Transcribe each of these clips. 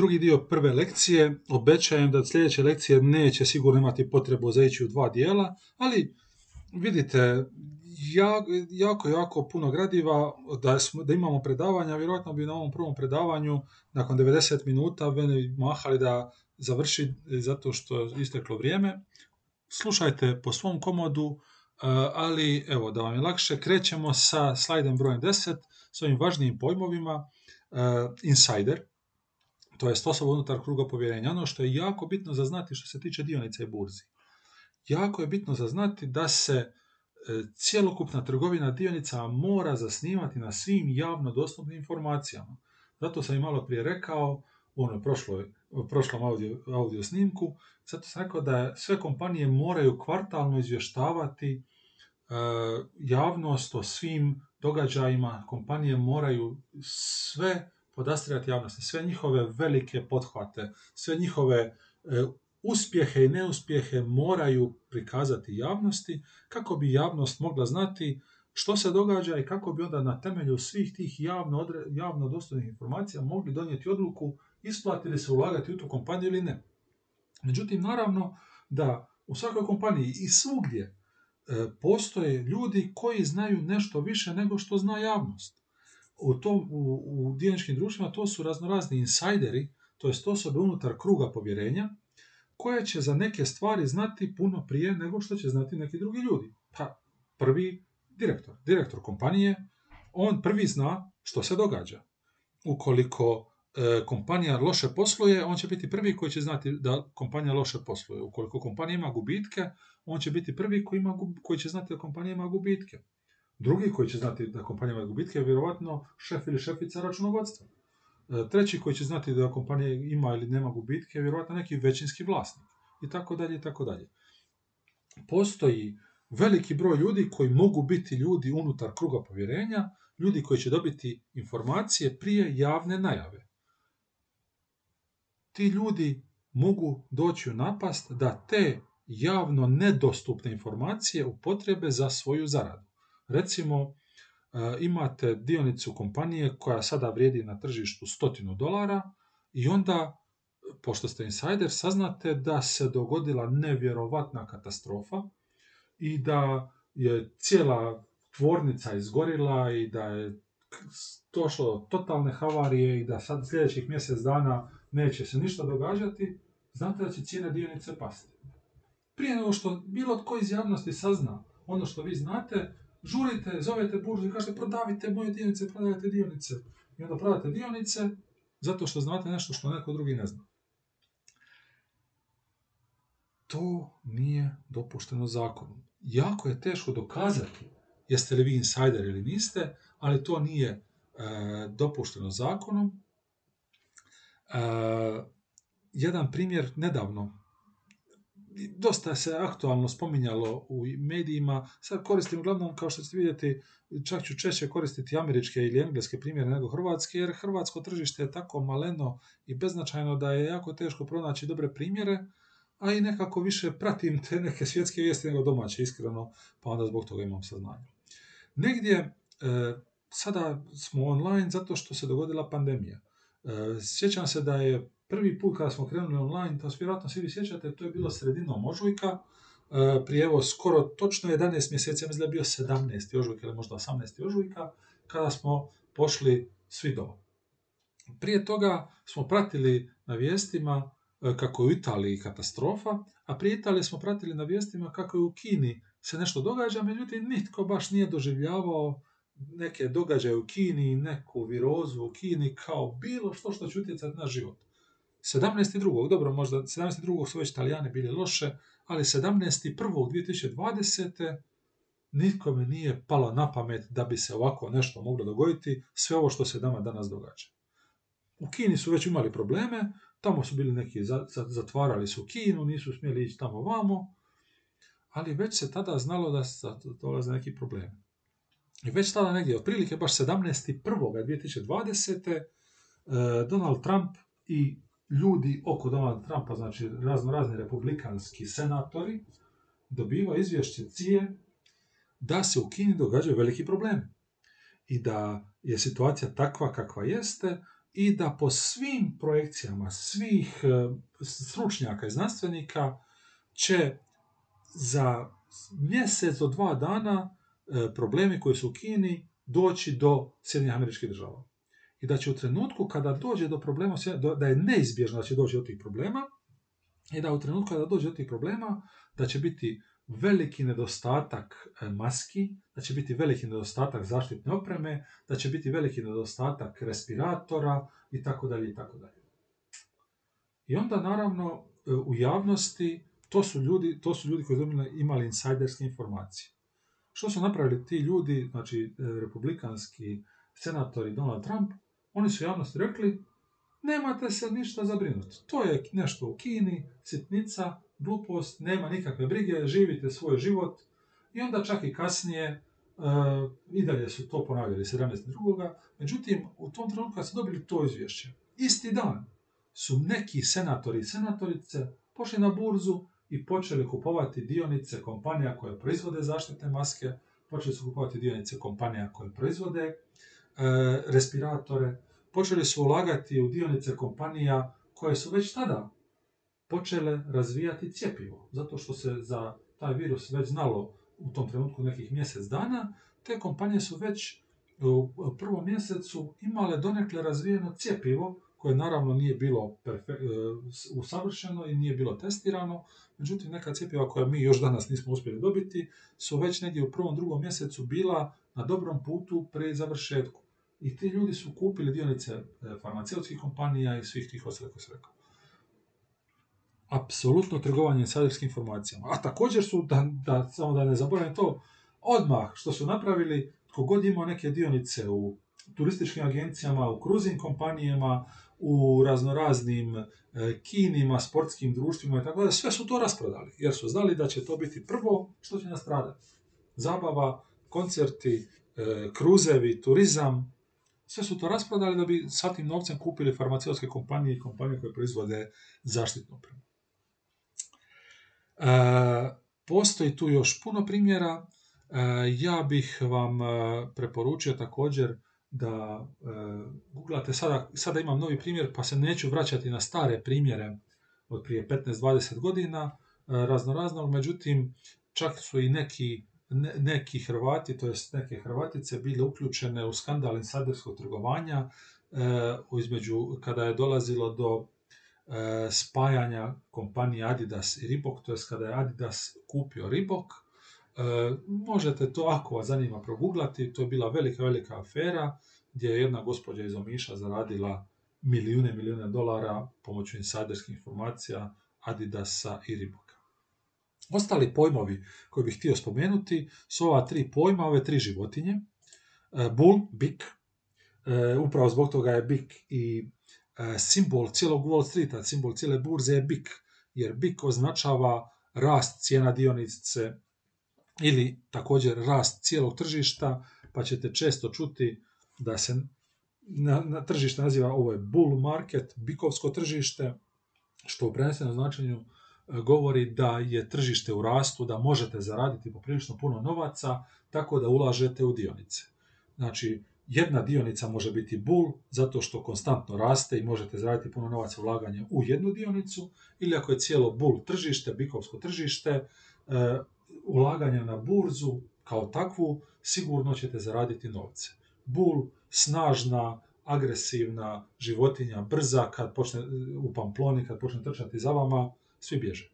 drugi dio prve lekcije. Obećajem da sljedeće lekcije neće sigurno imati potrebu za ići u dva dijela, ali vidite, jako, jako puno gradiva, da, smo, da imamo predavanja, vjerojatno bi na ovom prvom predavanju nakon 90 minuta mene mahali da završi zato što je isteklo vrijeme. Slušajte po svom komodu, eh, ali evo da vam je lakše, krećemo sa slajdem brojem 10 s ovim važnijim pojmovima. Eh, insider, to je osoba unutar kruga povjerenja. Ono što je jako bitno za znati što se tiče dionica i burzi. Jako je bitno za znati da se e, cjelokupna trgovina dionica mora zasnivati na svim javno dostupnim informacijama. Zato sam i malo prije rekao u onoj prošlom audio, audio snimku, zato sam rekao da sve kompanije moraju kvartalno izvještavati e, javnost o svim događajima, kompanije moraju sve podastirati javnosti, sve njihove velike pothvate, sve njihove e, uspjehe i neuspjehe moraju prikazati javnosti kako bi javnost mogla znati što se događa i kako bi onda na temelju svih tih javno, javno dostupnih informacija mogli donijeti odluku isplati li se ulagati u tu kompaniju ili ne. Međutim, naravno da u svakoj kompaniji i svugdje e, postoje ljudi koji znaju nešto više nego što zna javnost u, tom, u, u dioničkim društvima to su raznorazni insajderi, to jest osobe unutar kruga povjerenja, koje će za neke stvari znati puno prije nego što će znati neki drugi ljudi. Pa prvi direktor, direktor kompanije, on prvi zna što se događa. Ukoliko e, kompanija loše posluje, on će biti prvi koji će znati da kompanija loše posluje. Ukoliko kompanija ima gubitke, on će biti prvi koji, ima, koji će znati da kompanija ima gubitke. Drugi koji će znati da kompanija ima gubitke je vjerovatno šef ili šefica računovodstva. E, treći koji će znati da kompanija ima ili nema gubitke je vjerojatno neki većinski vlasnik. I tako dalje, i tako dalje. Postoji veliki broj ljudi koji mogu biti ljudi unutar kruga povjerenja, ljudi koji će dobiti informacije prije javne najave. Ti ljudi mogu doći u napast da te javno nedostupne informacije upotrebe za svoju zaradu. Recimo, e, imate dionicu kompanije koja sada vrijedi na tržištu stotinu dolara i onda, pošto ste insider, saznate da se dogodila nevjerovatna katastrofa i da je cijela tvornica izgorila i da je došlo totalne havarije i da sad sljedećih mjesec dana neće se ništa događati, znate da će cijena dionice pasti. Prije nego što bilo tko iz javnosti sazna ono što vi znate, žurite, zovete burzu i kažete prodavite moje dionice, prodajte dionice. I onda prodate dionice zato što znate nešto što neko drugi ne zna. To nije dopušteno zakonom. Jako je teško dokazati jeste li vi insider ili niste, ali to nije e, dopušteno zakonom. E, jedan primjer nedavno, dosta se aktualno spominjalo u medijima, sad koristim uglavnom, kao što ćete vidjeti, čak ću češće koristiti američke ili engleske primjere nego hrvatske, jer hrvatsko tržište je tako maleno i beznačajno da je jako teško pronaći dobre primjere, a i nekako više pratim te neke svjetske vijesti nego domaće, iskreno, pa onda zbog toga imam saznanje. Negdje, e, sada smo online zato što se dogodila pandemija. E, sjećam se da je prvi put kada smo krenuli online, to vjerojatno svi vi sjećate, to je bilo sredinom ožujka, e, prije evo skoro točno 11 mjeseci, ja mislim da je bio 17. ožujka ili možda 18. ožujka, kada smo pošli svi doma. Prije toga smo pratili na vijestima e, kako je u Italiji katastrofa, a prije Italije smo pratili na vijestima kako je u Kini se nešto događa, međutim nitko baš nije doživljavao neke događaje u Kini, neku virozu u Kini kao bilo što što će utjecati na život. 17.2. dobro, možda 17.2. su već Italijani bili loše, ali 17.1.2020. nikome nije palo na pamet da bi se ovako nešto moglo dogoditi, sve ovo što se nama danas događa. U Kini su već imali probleme, tamo su bili neki, zatvarali su Kinu, nisu smjeli ići tamo vamo, ali već se tada znalo da dolaze neki problemi. I već tada negdje, otprilike baš 17.1.2020. Eh, Donald Trump i ljudi oko Donalda Trumpa, znači razno razni republikanski senatori, dobiva izvješće cije da se u Kini događaju veliki problemi i da je situacija takva kakva jeste i da po svim projekcijama svih e, stručnjaka i znanstvenika će za mjesec do dva dana e, problemi koji su u Kini doći do Sjedinjenih američkih država. I da će u trenutku kada dođe do problema, da je neizbježno da će doći do tih problema, i da u trenutku kada dođe do tih problema, da će biti veliki nedostatak e, maski, da će biti veliki nedostatak zaštitne opreme, da će biti veliki nedostatak respiratora i tako dalje i tako dalje. I onda naravno e, u javnosti to su ljudi, to su ljudi koji su imali insajderske informacije. Što su napravili ti ljudi, znači e, republikanski senatori Donald Trump, oni su javnosti rekli nemate se ništa zabrinuti. To je nešto u Kini, sitnica, glupost, nema nikakve brige, živite svoj život i onda čak i kasnije uh, i dalje su to ponavljali 17.2. Međutim, u tom trenutku kad su dobili to izvješće, isti dan su neki senatori i senatorice pošli na burzu i počeli kupovati dionice kompanija koje proizvode zaštitne maske, počeli su kupovati dionice kompanija koje proizvode respiratore, počeli su ulagati u dionice kompanija koje su već tada počele razvijati cjepivo, zato što se za taj virus već znalo u tom trenutku nekih mjesec dana, te kompanije su već u prvom mjesecu imale donekle razvijeno cjepivo, koje naravno nije bilo e, usavršeno i nije bilo testirano, međutim neka cjepiva koja mi još danas nismo uspjeli dobiti, su već negdje u prvom, drugom mjesecu bila na dobrom putu pri završetku. I ti ljudi su kupili dionice e, farmaceutskih kompanija i svih tih ostalih rekao apsolutno trgovanje insajderskim informacijama. A također su, da, da, samo da ne zaboravim to, odmah što su napravili, tko god imao neke dionice u turističkim agencijama, u kruzim kompanijama, u raznoraznim e, kinima, sportskim društvima i tako da, sve su to rasprodali, jer su znali da će to biti prvo što će nastradati. Zabava, koncerti, e, kruzevi, turizam, sve su to rasprodali da bi sa tim novcem kupili farmaceutske kompanije i kompanije koje proizvode zaštitnu opremu. E, postoji tu još puno primjera. E, ja bih vam e, preporučio također da googlate, sada, sada imam novi primjer pa se neću vraćati na stare primjere od prije 15-20 godina razno međutim čak su i neki, neki Hrvati, to jest neke Hrvatice bile uključene u skandal insiderskog trgovanja između kada je dolazilo do E, spajanja kompanije Adidas i Reebok, to je kada je Adidas kupio Reebok. E, možete to, ako vas zanima, proguglati. To je bila velika, velika afera gdje je jedna gospođa iz Omiša zaradila milijune, milijune dolara pomoću insajderskih informacija Adidasa i Reeboka. Ostali pojmovi koje bih htio spomenuti su ova tri pojma, ove tri životinje. E, bull, bik, upravo zbog toga je bik i E, simbol cijelog Wall Streeta, simbol cijele burze je BIK, jer BIK označava rast cijena dionice ili također rast cijelog tržišta, pa ćete često čuti da se na, na tržište naziva ovo je bull market, bikovsko tržište, što u prenesenom značenju e, govori da je tržište u rastu, da možete zaraditi poprilično puno novaca, tako da ulažete u dionice. Znači, jedna dionica može biti bull zato što konstantno raste i možete zaraditi puno novaca ulaganje u jednu dionicu ili ako je cijelo bull tržište, bikovsko tržište, e, ulaganje na burzu kao takvu, sigurno ćete zaraditi novce. Bull, snažna, agresivna životinja, brza, kad počne u pamploni, kad počne trčati za vama, svi bježe.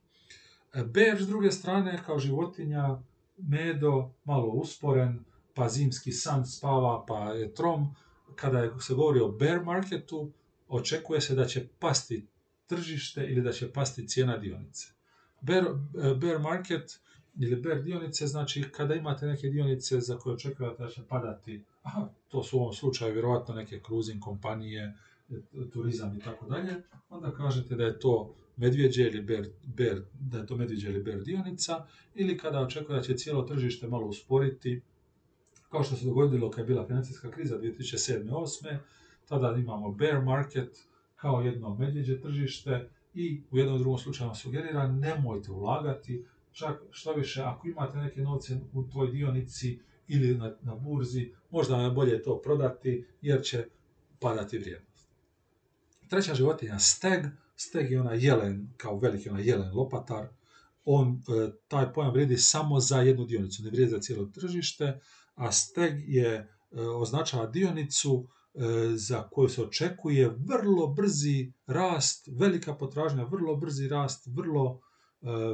E, bear, s druge strane, kao životinja, medo, malo usporen, pa zimski san spava, pa je trom. Kada se govori o bear marketu, očekuje se da će pasti tržište ili da će pasti cijena dionice. Bear, bear market ili bear dionice znači kada imate neke dionice za koje očekujete da će padati, aha, to su u ovom slučaju vjerojatno neke cruising kompanije, turizam i tako dalje, onda kažete da je to medvjeđe ili bear, bear, da je to medvjeđe ili bear dionica, ili kada očekuje da će cijelo tržište malo usporiti, kao što se dogodilo kad je bila financijska kriza 2007-2008, tada imamo bear market kao jedno medvjeđe tržište i u jednom drugom slučaju vam sugerira nemojte ulagati, čak što više ako imate neke novce u tvoj dionici ili na, na burzi, možda je bolje to prodati jer će padati vrijednost. Treća životinja steg. Steg je onaj jelen, kao veliki onaj jelen lopatar. On, e, taj pojam vrijedi samo za jednu dionicu, ne vrijedi za cijelo tržište, a steg je, e, označava dionicu e, za koju se očekuje vrlo brzi rast, velika potražnja, vrlo brzi rast, vrlo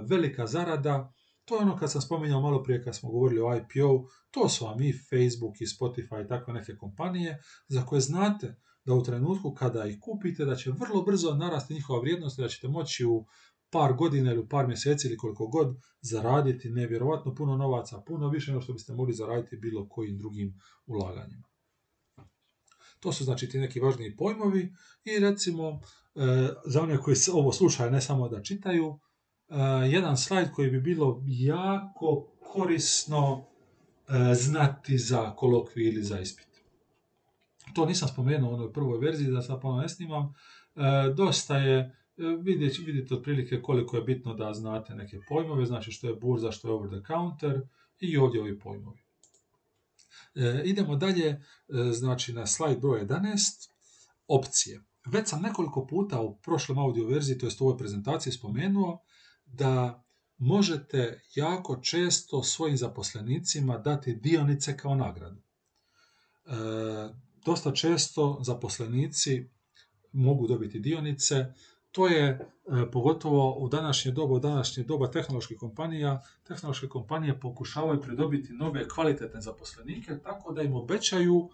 velika zarada. To je ono kad sam spominjao malo prije kad smo govorili o IPO, to su vam i Facebook i Spotify i takve neke kompanije za koje znate da u trenutku kada ih kupite da će vrlo brzo narasti njihova vrijednost i da ćete moći u par godina ili par mjeseci ili koliko god zaraditi nevjerovatno puno novaca, puno više nego što biste mogli zaraditi bilo kojim drugim ulaganjima. To su znači ti neki važniji pojmovi i recimo e, za one koji ovo slušaju ne samo da čitaju, e, jedan slajd koji bi bilo jako korisno e, znati za kolokviju ili za ispit. To nisam spomenuo u onoj prvoj verziji, da sad ponovno ne snimam. Dosta je E, vidite, vidite otprilike koliko je bitno da znate neke pojmove, znači što je burza, što je over the counter i ovdje ovi pojmovi. E, idemo dalje, e, znači na slajd broj 11, opcije. Već sam nekoliko puta u prošlom audio verziji, to jest u ovoj prezentaciji spomenuo, da možete jako često svojim zaposlenicima dati dionice kao nagradu. E, dosta često zaposlenici mogu dobiti dionice, to je e, pogotovo u današnje doba, u današnje doba tehnoloških kompanija, tehnološke kompanije pokušavaju pridobiti nove kvalitetne zaposlenike tako da im obećaju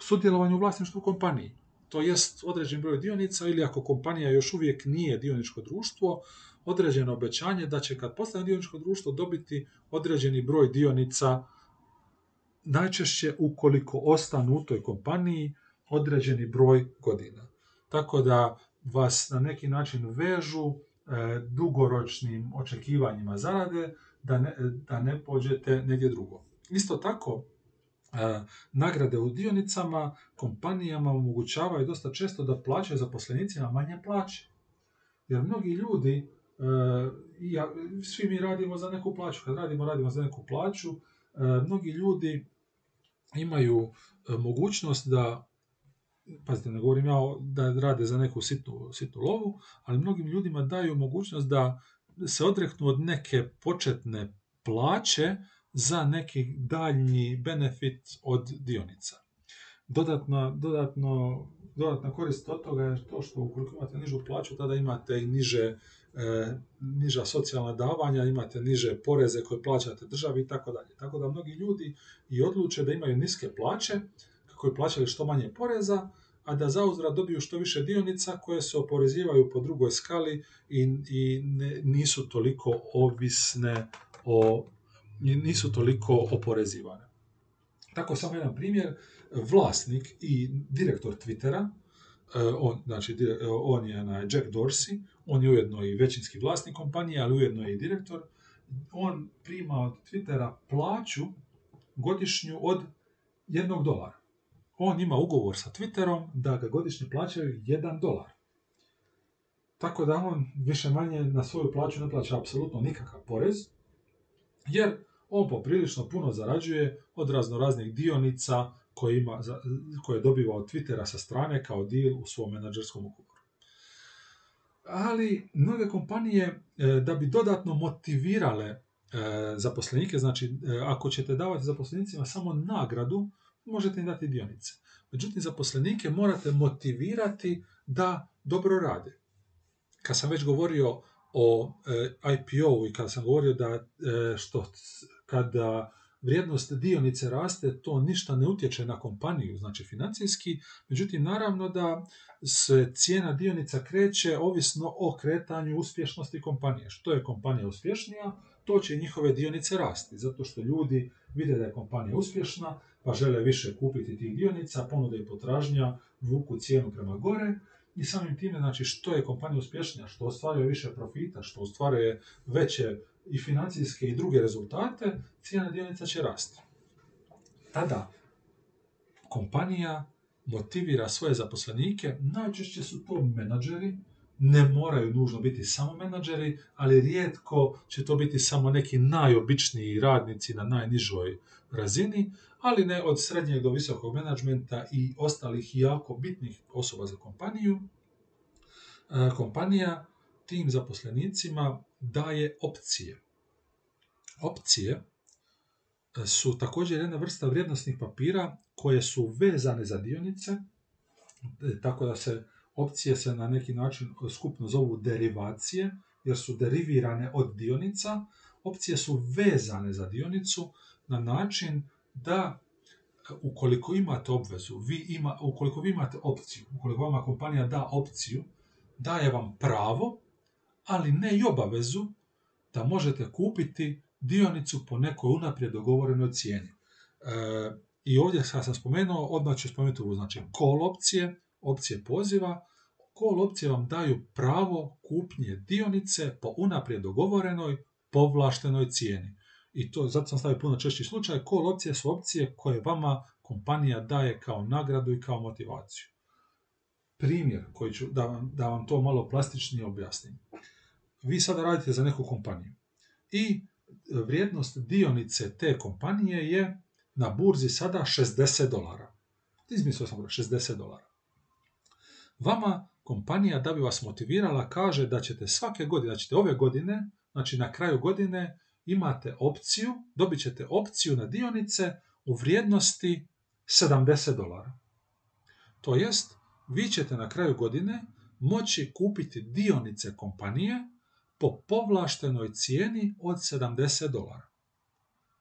sudjelovanje u vlasništvu kompaniji. To jest određen broj dionica ili ako kompanija još uvijek nije dioničko društvo, određeno obećanje da će kad postane dioničko društvo dobiti određeni broj dionica najčešće ukoliko ostanu u toj kompaniji određeni broj godina. Tako da vas na neki način vežu e, dugoročnim očekivanjima zarade da ne, da ne pođete negdje drugo. Isto tako, e, nagrade u dionicama kompanijama omogućavaju dosta često da plaćaju zaposlenicima manje plaće. Jer mnogi ljudi, e, svi mi radimo za neku plaću, kad radimo, radimo za neku plaću, mnogi ljudi imaju mogućnost da pazite, ne govorim ja da rade za neku sitnu, sitnu lovu, ali mnogim ljudima daju mogućnost da se odreknu od neke početne plaće za neki daljnji benefit od dionica. Dodatno, dodatno, dodatna korist od toga je to što ukoliko imate nižu plaću, tada imate i niže, e, niža socijalna davanja, imate niže poreze koje plaćate državi i tako dalje. Tako da mnogi ljudi i odluče da imaju niske plaće, koji plaćali što manje poreza, a da zauzvrat dobiju što više dionica koje se oporezivaju po drugoj skali i, i nisu toliko ovisne o nisu toliko oporezivane. Tako samo jedan primjer, vlasnik i direktor Twittera, e, on, znači, on je na Jack Dorsey, on je ujedno i većinski vlasnik kompanije, ali ujedno je i direktor, on prima od Twittera plaću godišnju od jednog dolara on ima ugovor sa Twitterom da ga godišnje plaćaju 1 dolar. Tako da on više manje na svoju plaću ne plaća apsolutno nikakav porez, jer on poprilično puno zarađuje od razno raznih dionica koje, ima, koje dobiva od Twittera sa strane kao deal u svom menadžerskom ugovoru. Ali mnoge kompanije e, da bi dodatno motivirale e, zaposlenike, znači e, ako ćete davati zaposlenicima samo nagradu, možete im dati dionice. Međutim, zaposlenike morate motivirati da dobro rade. Kad sam već govorio o e, IPO i kad sam govorio da što kada vrijednost dionice raste, to ništa ne utječe na kompaniju, znači financijski, međutim naravno da se cijena dionica kreće ovisno o kretanju uspješnosti kompanije. Što je kompanija uspješnija, to će njihove dionice rasti, zato što ljudi vide da je kompanija uspješna, pa žele više kupiti tih dionica, ponuda i potražnja vuku cijenu prema gore i samim time, znači, što je kompanija uspješnija, što ostvaruje više profita, što ostvaruje veće i financijske i druge rezultate, cijena dionica će rasti. Tada kompanija motivira svoje zaposlenike, najčešće su to menadžeri, ne moraju nužno biti samo menadžeri, ali rijetko će to biti samo neki najobičniji radnici na najnižoj razini, ali ne od srednjeg do visokog menadžmenta i ostalih jako bitnih osoba za kompaniju. kompanija tim zaposlenicima daje opcije. Opcije su također jedna vrsta vrijednostnih papira koje su vezane za dionice, e, tako da se opcije se na neki način skupno zovu derivacije, jer su derivirane od dionica. Opcije su vezane za dionicu na način da e, ukoliko imate obvezu, vi ima, ukoliko vi imate opciju, ukoliko vama kompanija da opciju, daje vam pravo, ali ne i obavezu da možete kupiti dionicu po nekoj unaprijed dogovorenoj cijeni. E, I ovdje kad sam spomenuo, odmah ću spomenuti ovo, znači call opcije, opcije poziva, call opcije vam daju pravo kupnje dionice po unaprijed dogovorenoj povlaštenoj cijeni. I to, zato sam stavio puno češći slučaj, call opcije su opcije koje vama kompanija daje kao nagradu i kao motivaciju. Primjer koji ću, da vam, da vam to malo plastičnije objasnim. Vi sada radite za neku kompaniju i vrijednost dionice te kompanije je na burzi sada 60 dolara. Izmislio sam 60 dolara. Vama kompanija da bi vas motivirala kaže da ćete svake godine, da ćete ove godine, znači na kraju godine imate opciju, dobit ćete opciju na dionice u vrijednosti 70 dolara. To jest, vi ćete na kraju godine moći kupiti dionice kompanije po povlaštenoj cijeni od 70 dolara.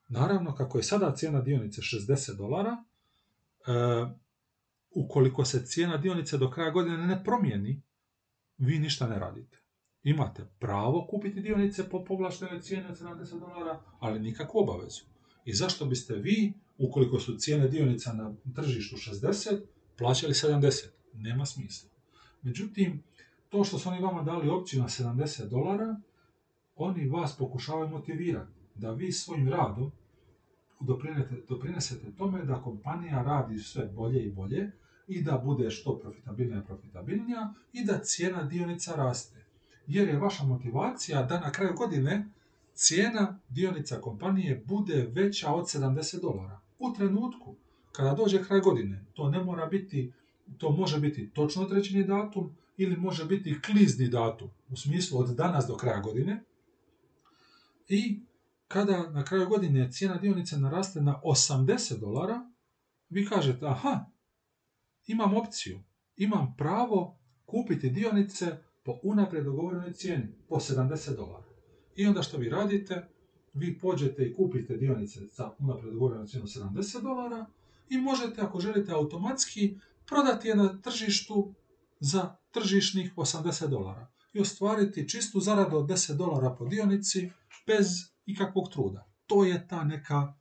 Naravno, kako je sada cijena dionice 60 dolara, e, ukoliko se cijena dionice do kraja godine ne promijeni, vi ništa ne radite. Imate pravo kupiti dionice po povlaštenoj cijeni od 70 dolara, ali nikakvu obavezu. I zašto biste vi, ukoliko su cijene dionica na tržištu 60, plaćali 70? Nema smisla. Međutim, to što su oni vama dali opciju na 70 dolara, oni vas pokušavaju motivirati da vi svojim radom doprinesete tome da kompanija radi sve bolje i bolje i da bude što profitabilnija i profitabilnija i da cijena dionica raste. Jer je vaša motivacija da na kraju godine cijena dionica kompanije bude veća od 70 dolara. U trenutku kada dođe kraj godine, to ne mora biti, to može biti točno određeni datum, ili može biti klizni datum, u smislu od danas do kraja godine. I kada na kraju godine cijena dionice naraste na 80 dolara, vi kažete, aha, imam opciju, imam pravo kupiti dionice po unaprijed dogovorenoj cijeni, po 70 dolara. I onda što vi radite, vi pođete i kupite dionice za unaprijed dogovorenu cijenu 70 dolara i možete, ako želite, automatski prodati je na tržištu za tržišnih 80 dolara i ostvariti čistu zaradu od 10 dolara po dionici bez ikakvog truda. To je ta neka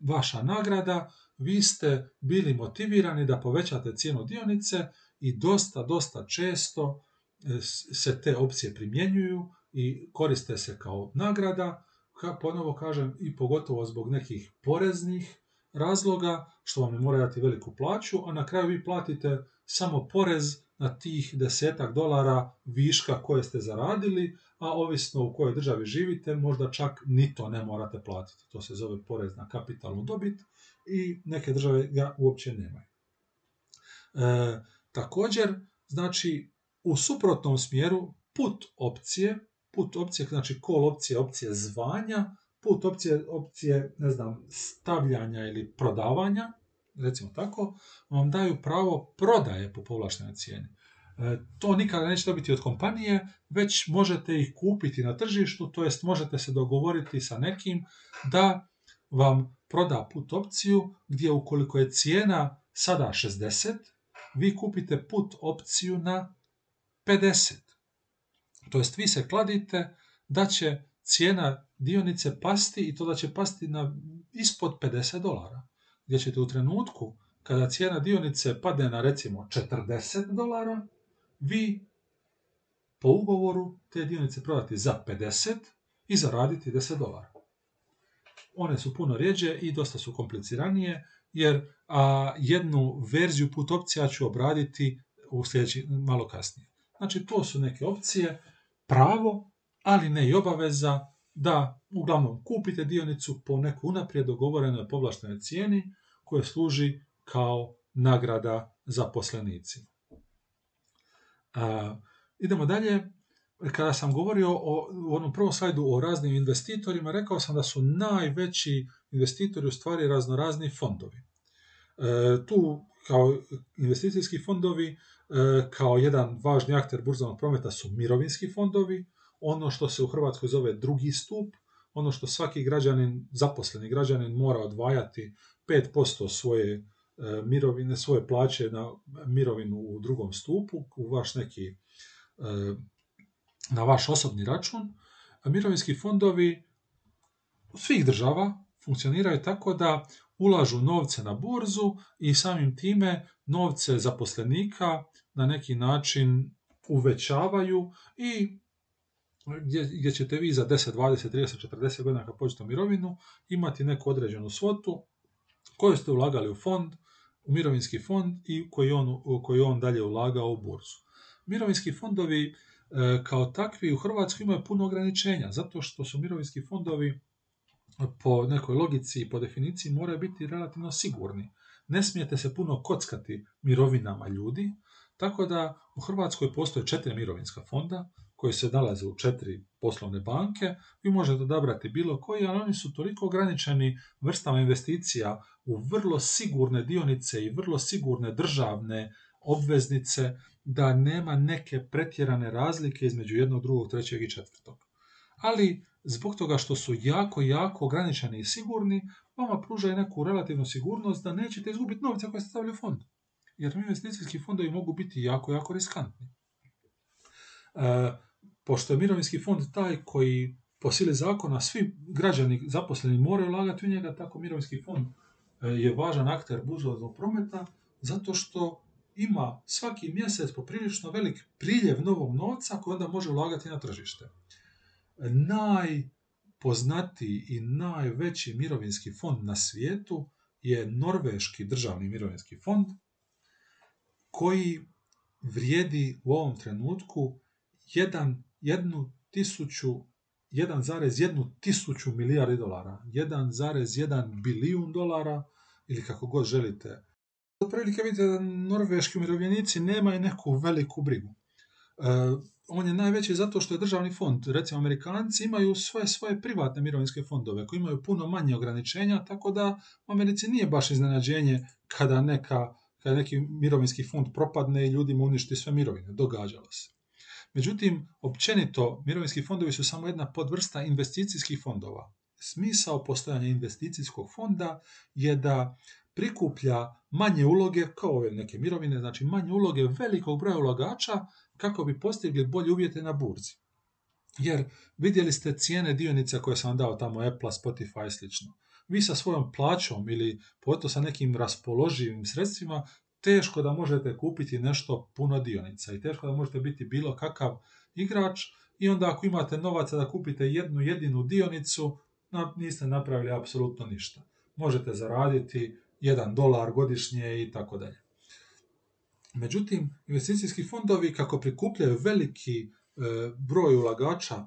vaša nagrada, vi ste bili motivirani da povećate cijenu dionice i dosta, dosta često e, se te opcije primjenjuju i koriste se kao nagrada, ponovo kažem i pogotovo zbog nekih poreznih razloga, što vam mora dati veliku plaću, a na kraju vi platite samo porez na tih desetak dolara viška koje ste zaradili, a ovisno u kojoj državi živite, možda čak ni to ne morate platiti. To se zove porez na kapitalnu dobit i neke države ga uopće nemaju. E, također, znači, u suprotnom smjeru put opcije, put opcije, znači call opcije, opcije zvanja, put opcije, opcije, ne znam, stavljanja ili prodavanja, recimo tako, vam daju pravo prodaje po povlaštenoj cijeni. E, to nikada neće dobiti od kompanije, već možete ih kupiti na tržištu, to jest možete se dogovoriti sa nekim da vam proda put opciju gdje ukoliko je cijena sada 60, vi kupite put opciju na 50. To jest vi se kladite da će cijena dionice pasti i to da će pasti na ispod 50 dolara gdje ćete u trenutku kada cijena dionice padne na recimo 40 dolara, vi po ugovoru te dionice prodati za 50 i zaraditi 10 dolara. One su puno rijeđe i dosta su kompliciranije, jer a, jednu verziju put opcija ću obraditi u sljedeći malo kasnije. Znači, to su neke opcije, pravo, ali ne i obaveza da uglavnom kupite dionicu po neku unaprijed dogovorenoj povlaštenoj cijeni koje služi kao nagrada zaposlenicima. Idemo dalje. Kada sam govorio o, u onom prvom slajdu o raznim investitorima, rekao sam da su najveći investitori u stvari raznorazni fondovi. E, tu kao investicijski fondovi, e, kao jedan važni akter burzovnog prometa su mirovinski fondovi, ono što se u Hrvatskoj zove drugi stup, ono što svaki građanin, zaposleni građanin mora odvajati 5% svoje e, mirovine, svoje plaće na mirovinu u drugom stupu, u vaš neki e, na vaš osobni račun. Mirovinski fondovi svih država funkcioniraju tako da ulažu novce na burzu i samim time novce zaposlenika na neki način uvećavaju i gdje, gdje ćete vi za 10, 20, 30, 40 godina kad pođete u mirovinu imati neku određenu svotu koju ste ulagali u fond, u mirovinski fond i koji on, koji on dalje ulagao u burzu. Mirovinski fondovi e, kao takvi u Hrvatskoj imaju puno ograničenja, zato što su mirovinski fondovi po nekoj logici i po definiciji moraju biti relativno sigurni. Ne smijete se puno kockati mirovinama ljudi, tako da u Hrvatskoj postoje četiri mirovinska fonda koji se nalaze u četiri poslovne banke. Vi možete odabrati bilo koji, ali oni su toliko ograničeni vrstama investicija u vrlo sigurne dionice i vrlo sigurne državne obveznice da nema neke pretjerane razlike između jednog, drugog, trećeg i četvrtog. Ali zbog toga što su jako, jako ograničeni i sigurni, vama pružaju neku relativnu sigurnost da nećete izgubiti novce koje ste stavili u fond. Jer investicijski fondovi mogu biti jako, jako riskantni. E, pošto je mirovinski fond taj koji po sili zakona svi građani zaposleni moraju ulagati u njega, tako mirovinski fond e, je važan akter burzovnog prometa zato što ima svaki mjesec poprilično velik priljev novog novca koji onda može ulagati na tržište. Najpoznatiji i najveći mirovinski fond na svijetu je Norveški državni mirovinski fond koji vrijedi u ovom trenutku 1,1 tisuću milijardi dolara, 1,1 bilijun dolara ili kako god želite. Otprilike vidite da norveški umirovljenici nemaju neku veliku brigu. E, on je najveći zato što je državni fond. Recimo, Amerikanci imaju svoje svoje privatne mirovinske fondove koji imaju puno manje ograničenja, tako da u Americi nije baš iznenađenje kada, neka, kada neki mirovinski fond propadne i ljudima uništi sve mirovine. Događalo se. Međutim, općenito, mirovinski fondovi su samo jedna podvrsta investicijskih fondova. Smisao postojanja investicijskog fonda je da prikuplja manje uloge, kao ove neke mirovine, znači manje uloge velikog broja ulagača kako bi postigli bolje uvjete na burzi. Jer vidjeli ste cijene dionica koje sam vam dao tamo Apple, Spotify i slično. Vi sa svojom plaćom ili pogotovo sa nekim raspoloživim sredstvima teško da možete kupiti nešto puno dionica i teško da možete biti bilo kakav igrač i onda ako imate novaca da kupite jednu jedinu dionicu, niste napravili apsolutno ništa. Možete zaraditi jedan dolar godišnje i tako dalje. Međutim, investicijski fondovi kako prikupljaju veliki e, broj ulagača,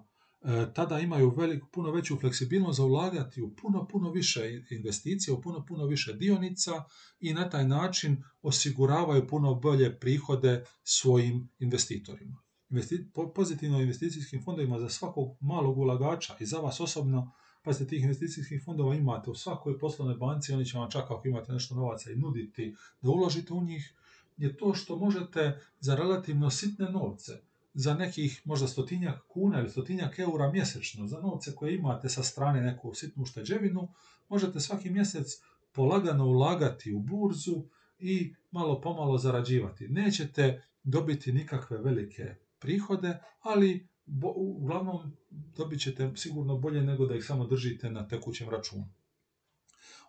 tada imaju velik, puno veću fleksibilnost za ulagati u puno, puno više investicija, u puno, puno više dionica i na taj način osiguravaju puno bolje prihode svojim investitorima. Investi, pozitivno investicijskim fondovima za svakog malog ulagača i za vas osobno Pazite, tih investicijskih fondova imate u svakoj poslovnoj banci, oni će vam čak ako imate nešto novaca i nuditi da uložite u njih, je to što možete za relativno sitne novce, za nekih možda stotinjak kuna ili stotinjak eura mjesečno, za novce koje imate sa strane neku sitnu ušteđevinu, možete svaki mjesec polagano ulagati u burzu i malo pomalo zarađivati. Nećete dobiti nikakve velike prihode, ali uglavnom dobit ćete sigurno bolje nego da ih samo držite na tekućem računu.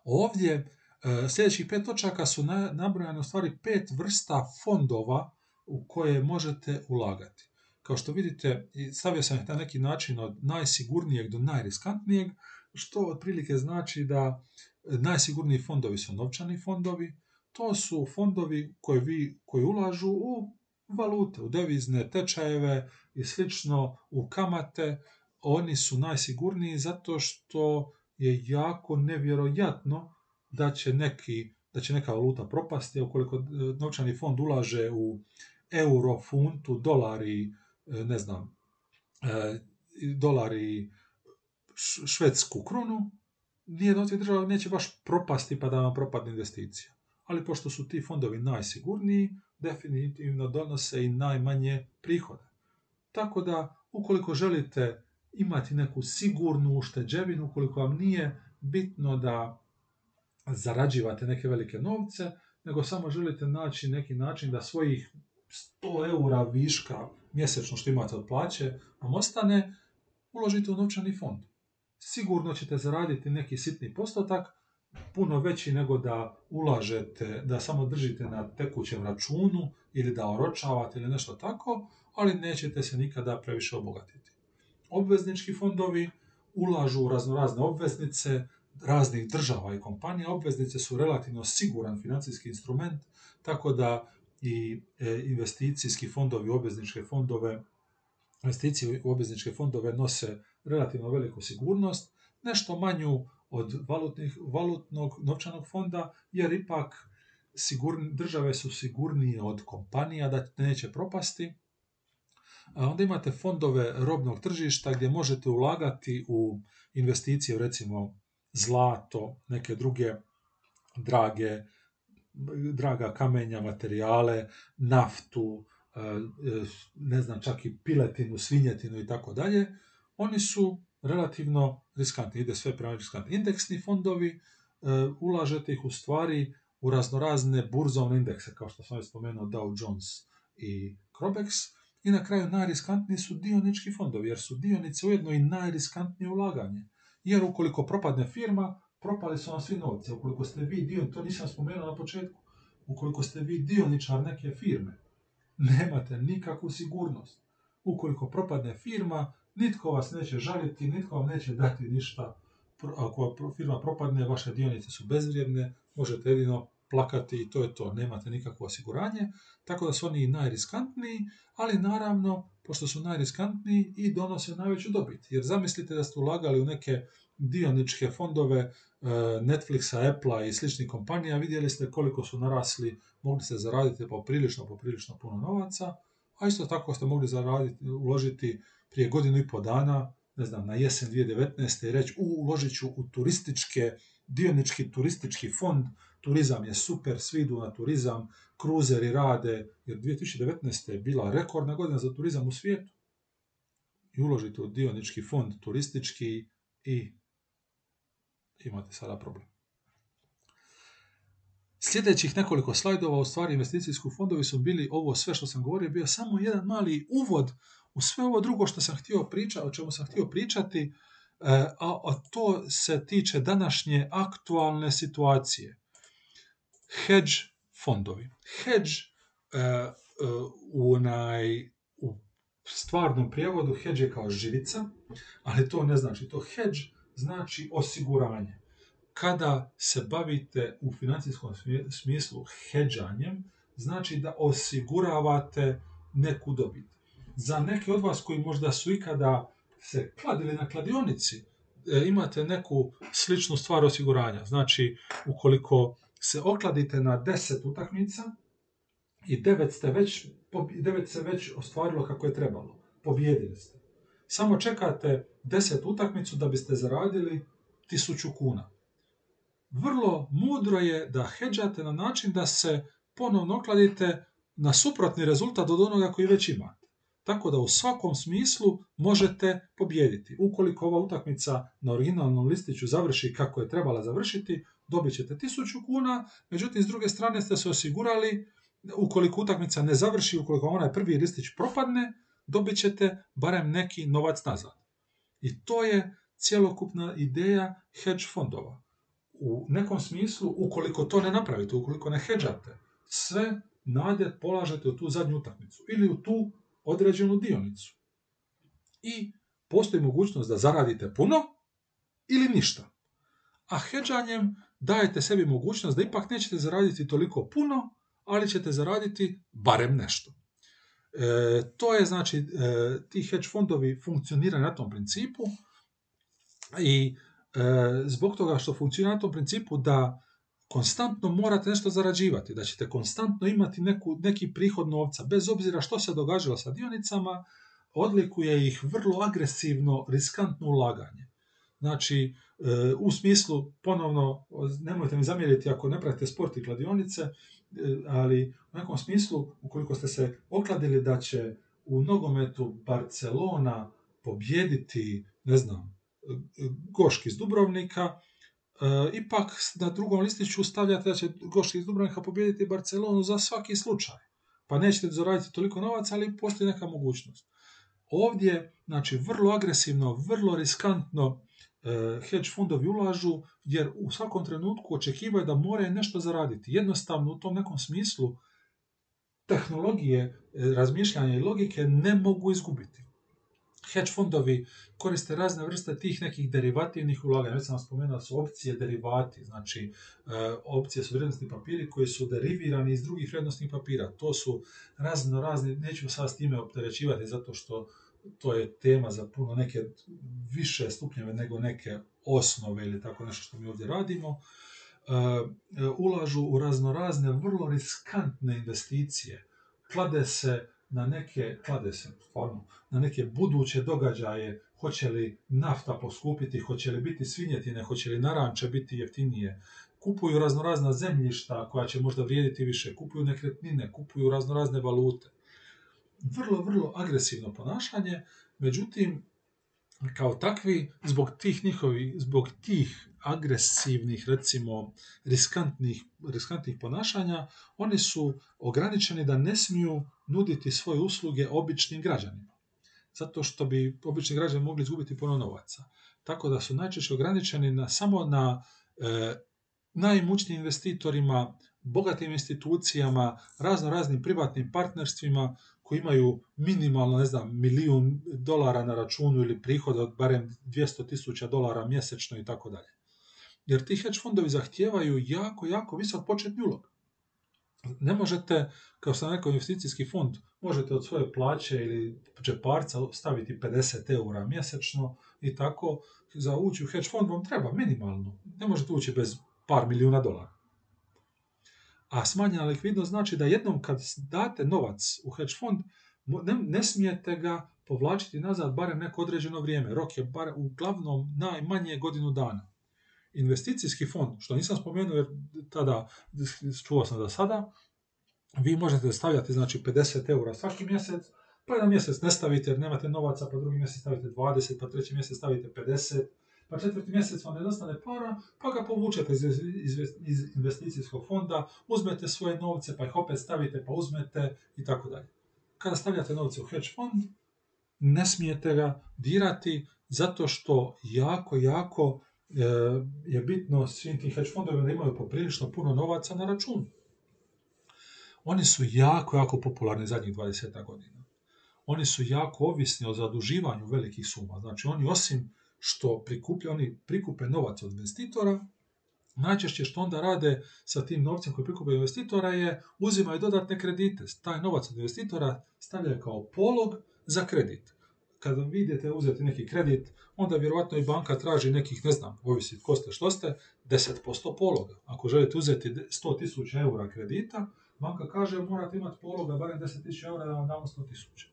Ovdje e, sljedećih pet točaka su nabrojane u stvari pet vrsta fondova u koje možete ulagati. Kao što vidite, stavio sam ih na neki način od najsigurnijeg do najriskantnijeg, što otprilike znači da najsigurniji fondovi su novčani fondovi, to su fondovi koji, vi, koji ulažu u valute, u devizne tečajeve i slično, u kamate, oni su najsigurniji zato što je jako nevjerojatno da će, neki, da će neka valuta propasti, ukoliko e, novčani fond ulaže u euro, funtu, dolari, ne znam, dolar i švedsku krunu, nijedna od tih država neće baš propasti pa da vam propadne investicija. Ali pošto su ti fondovi najsigurniji, definitivno donose i najmanje prihoda. Tako da, ukoliko želite imati neku sigurnu ušteđevinu, ukoliko vam nije bitno da zarađivate neke velike novce, nego samo želite naći neki način da svojih 100 eura viška mjesečno što imate od plaće vam ostane, uložite u novčani fond. Sigurno ćete zaraditi neki sitni postotak, puno veći nego da ulažete, da samo držite na tekućem računu ili da oročavate ili nešto tako, ali nećete se nikada previše obogatiti. Obveznički fondovi ulažu u raznorazne obveznice raznih država i kompanija. Obveznice su relativno siguran financijski instrument, tako da i e, investicijski fondovi, obvezničke fondove, investicije u obvezničke fondove nose relativno veliku sigurnost, nešto manju od valutnih, valutnog novčanog fonda, jer ipak države su sigurnije od kompanija da neće propasti. Onda imate fondove robnog tržišta gdje možete ulagati u investicije, recimo zlato, neke druge drage, draga kamenja, materijale, naftu, e, e, ne znam, čak i piletinu, svinjetinu i tako dalje, oni su relativno riskantni, ide sve prema riskantni. Indeksni fondovi, e, ulažete ih u stvari u raznorazne burzovne indekse, kao što sam već spomenuo Dow Jones i Crobex, i na kraju najriskantniji su dionički fondovi, jer su dionice ujedno i najriskantnije ulaganje. Jer ukoliko propadne firma, propali su vam svi novci. Ukoliko ste vi dio, to nisam spomenuo na početku, ukoliko ste vi dioničar neke firme, nemate nikakvu sigurnost. Ukoliko propadne firma, nitko vas neće žaliti, nitko vam neće dati ništa. Ako firma propadne, vaše dionice su bezvrijedne, možete jedino plakati i to je to, nemate nikakvo osiguranje, tako da su oni i najriskantniji, ali naravno, pošto su najriskantniji i donose najveću dobit. Jer zamislite da ste ulagali u neke dioničke fondove e, Netflixa, Applea i sličnih kompanija, vidjeli ste koliko su narasli, mogli ste zaraditi poprilično, poprilično puno novaca, a isto tako ste mogli zaraditi, uložiti prije godinu i po dana, ne znam, na jesen 2019. i reći, u, uložit ću u turističke, dionički turistički fond, turizam je super, svi idu na turizam, kruzeri rade, jer 2019. je bila rekordna godina za turizam u svijetu. I uložite u dionički fond turistički i imate sada problem. Sljedećih nekoliko slajdova, u stvari investicijski fondovi su bili ovo sve što sam govorio, bio samo jedan mali uvod u sve ovo drugo što sam htio pričati, o čemu sam htio pričati, e, a to se tiče današnje aktualne situacije. Hedge fondovi. Hedge e, u, onaj, u stvarnom prijevodu hedge je kao živica, ali to ne znači. To hedge znači osiguranje. Kada se bavite u financijskom smislu hedžanjem, znači da osiguravate neku dobit. Za neke od vas koji možda su ikada se kladili na kladionici, e, imate neku sličnu stvar osiguranja. Znači, ukoliko se okladite na 10 utakmica i 9 ste već, 9 se već ostvarilo kako je trebalo. Pobjedili ste. Samo čekate 10 utakmicu da biste zaradili 1000 kuna. Vrlo mudro je da hedžate na način da se ponovno okladite na suprotni rezultat od onoga koji već imate. Tako da u svakom smislu možete pobijediti. Ukoliko ova utakmica na originalnom listiću završi kako je trebala završiti, dobit ćete 1000 kuna, međutim s druge strane ste se osigurali ukoliko utakmica ne završi, ukoliko onaj prvi listić propadne, dobit ćete barem neki novac nazad. I to je cjelokupna ideja hedge fondova. U nekom smislu, ukoliko to ne napravite, ukoliko ne hedžate, sve nade polažete u tu zadnju utakmicu ili u tu određenu dionicu. I postoji mogućnost da zaradite puno ili ništa. A hedžanjem dajete sebi mogućnost da ipak nećete zaraditi toliko puno, ali ćete zaraditi barem nešto. E, to je znači, e, ti hedge fondovi funkcioniraju na tom principu i e, zbog toga što funkcionira na tom principu da konstantno morate nešto zarađivati, da ćete konstantno imati neku, neki prihod novca, bez obzira što se događalo sa dionicama, odlikuje ih vrlo agresivno, riskantno ulaganje. Znači, e, u smislu, ponovno, nemojte mi zamjeriti ako ne pratite sport i kladionice, ali u nekom smislu, ukoliko ste se okladili da će u nogometu Barcelona pobjediti, ne znam, Goški iz Dubrovnika, ipak na drugom listiću stavljate da će Goški iz Dubrovnika pobijediti Barcelonu za svaki slučaj. Pa nećete zaraditi toliko novaca, ali postoji neka mogućnost. Ovdje, znači, vrlo agresivno, vrlo riskantno hedge fondovi ulažu, jer u svakom trenutku očekivaju da moraju nešto zaraditi. Jednostavno, u tom nekom smislu, tehnologije, e, razmišljanja i logike ne mogu izgubiti. Hedge fondovi koriste razne vrste tih nekih derivativnih ulaganja. Već sam vam spomenuo su opcije derivati, znači e, opcije su vrijednostni papiri koji su derivirani iz drugih vrijednostnih papira. To su razno razni, neću sad s time opterećivati zato što to je tema za puno neke više stupnjeve nego neke osnove ili tako nešto što mi ovdje radimo. E, ulažu u raznorazne, vrlo riskantne investicije. Klade se na neke, klade se stvarno, na neke buduće događaje, hoće li nafta poskupiti, hoće li biti svinjetine, hoće li naranče biti jeftinije, kupuju raznorazna zemljišta koja će možda vrijediti više, kupuju nekretnine, kupuju raznorazne valute. Vrlo, vrlo agresivno ponašanje, međutim, kao takvi, zbog tih njihovih, zbog tih agresivnih, recimo, riskantnih, riskantnih ponašanja, oni su ograničeni da ne smiju nuditi svoje usluge običnim građanima. Zato što bi obični građani mogli izgubiti puno novaca. Tako da su najčešće ograničeni na, samo na e, najimućnijim investitorima, bogatim institucijama, razno raznim privatnim partnerstvima koji imaju minimalno, ne znam, milijun dolara na računu ili prihod od barem 200 tisuća dolara mjesečno i tako dalje. Jer ti hedge fondovi zahtijevaju jako, jako visok početni ulog. Ne možete, kao sam rekao, investicijski fond, možete od svoje plaće ili džeparca staviti 50 eura mjesečno i tako za ući u hedge fond vam treba minimalno. Ne možete ući bez par milijuna dolara. A smanjena likvidnost znači da jednom kad date novac u hedge fond, ne, ne smijete ga povlačiti nazad barem neko određeno vrijeme. Rok je bar uglavnom najmanje godinu dana. Investicijski fond, što nisam spomenuo jer tada čuo sam da sada, vi možete stavljati znači 50 eura svaki mjesec, pa jedan mjesec ne stavite jer nemate novaca, pa drugi mjesec stavite 20, pa treći mjesec stavite 50, pa četvrti mjesec vam nedostane para, pa ga povučete iz, iz, investicijskog fonda, uzmete svoje novce, pa ih opet stavite, pa uzmete i tako dalje. Kada stavljate novce u hedge fond, ne smijete ga dirati zato što jako, jako e, je bitno svim tim hedge fondovima da imaju poprilično puno novaca na računu. Oni su jako, jako popularni zadnjih 20 godina. Oni su jako ovisni o zaduživanju velikih suma. Znači oni osim što prikuplja, oni prikupe novac od investitora, najčešće što onda rade sa tim novcem koji prikupe investitora je uzimaju dodatne kredite. Taj novac od investitora stavljaju kao polog za kredit. Kada vi idete uzeti neki kredit, onda vjerojatno i banka traži nekih, ne znam, ovisi ko ste što ste, 10% pologa. Ako želite uzeti 100.000 eura kredita, banka kaže morate imati pologa barem 10.000 eura da vam damo 100.000.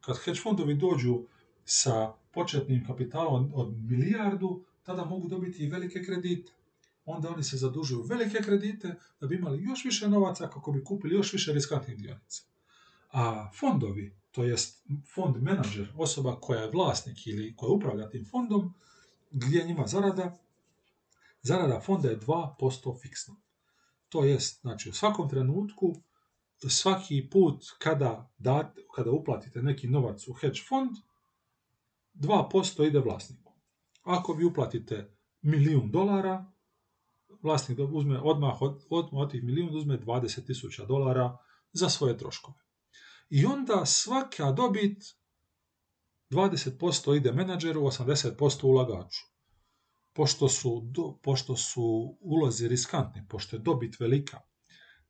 Kad hedge fondovi dođu sa početnim kapitalom od milijardu, tada mogu dobiti i velike kredite. Onda oni se zadužuju velike kredite da bi imali još više novaca kako bi kupili još više riskantnih dionica. A fondovi, to jest fond menadžer, osoba koja je vlasnik ili koja upravlja tim fondom, gdje njima zarada, zarada fonda je 2% fiksno. To jest, znači u svakom trenutku, svaki put kada, kada uplatite neki novac u hedge fond, 2% ide vlasniku. Ako vi uplatite milijun dolara, vlasnik uzme odmah od, odmah od tih milijun uzme 20.000 dolara za svoje troškove. I onda svaka dobit 20% ide menadžeru, 80% ulagaču. Pošto su, do, pošto su ulozi riskantni, pošto je dobit velika,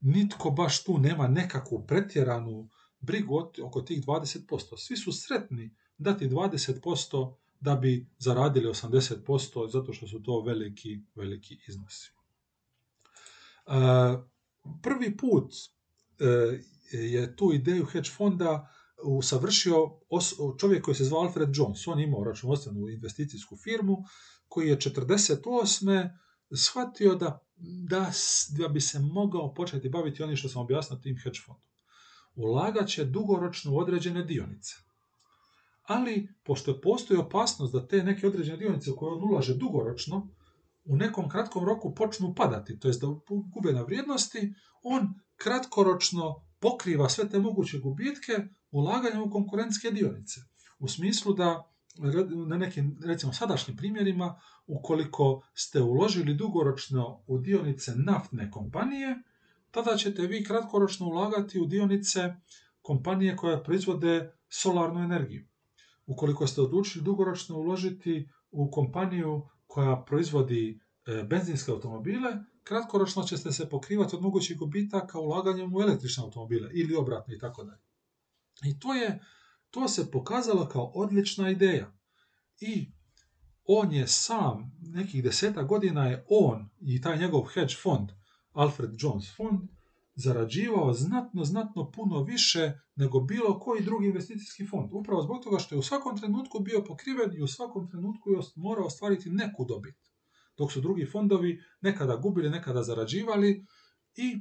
nitko baš tu nema nekakvu pretjeranu brigu oko tih 20%. Svi su sretni dati 20% da bi zaradili 80% zato što su to veliki, veliki iznosi. Prvi put e, je tu ideju hedge fonda usavršio čovjek koji se zvao Alfred Jones. On je imao računovodstvenu investicijsku firmu koji je 48. shvatio da, da, da bi se mogao početi baviti onim što sam objasnio tim hedge fondom. Ulagat će dugoročno u određene dionice. Ali, pošto postoji opasnost da te neke određene dionice koje on ulaže dugoročno, u nekom kratkom roku počnu padati, to jest da gube na vrijednosti, on kratkoročno pokriva sve te moguće gubitke ulaganjem u konkurentske dionice. U smislu da na nekim, recimo, sadašnjim primjerima, ukoliko ste uložili dugoročno u dionice naftne kompanije, tada ćete vi kratkoročno ulagati u dionice kompanije koje proizvode solarnu energiju. Ukoliko ste odlučili dugoročno uložiti u kompaniju koja proizvodi e, benzinske automobile, kratkoročno ćete se pokrivati od mogućih gubitaka ulaganjem u električne automobile ili obratno i tako dalje. I to je to se pokazalo kao odlična ideja. I on je sam, nekih deseta godina je on i taj njegov hedge fond, Alfred Jones fond, zarađivao znatno, znatno puno više nego bilo koji drugi investicijski fond. Upravo zbog toga što je u svakom trenutku bio pokriven i u svakom trenutku je morao ostvariti neku dobit. Dok su drugi fondovi nekada gubili, nekada zarađivali i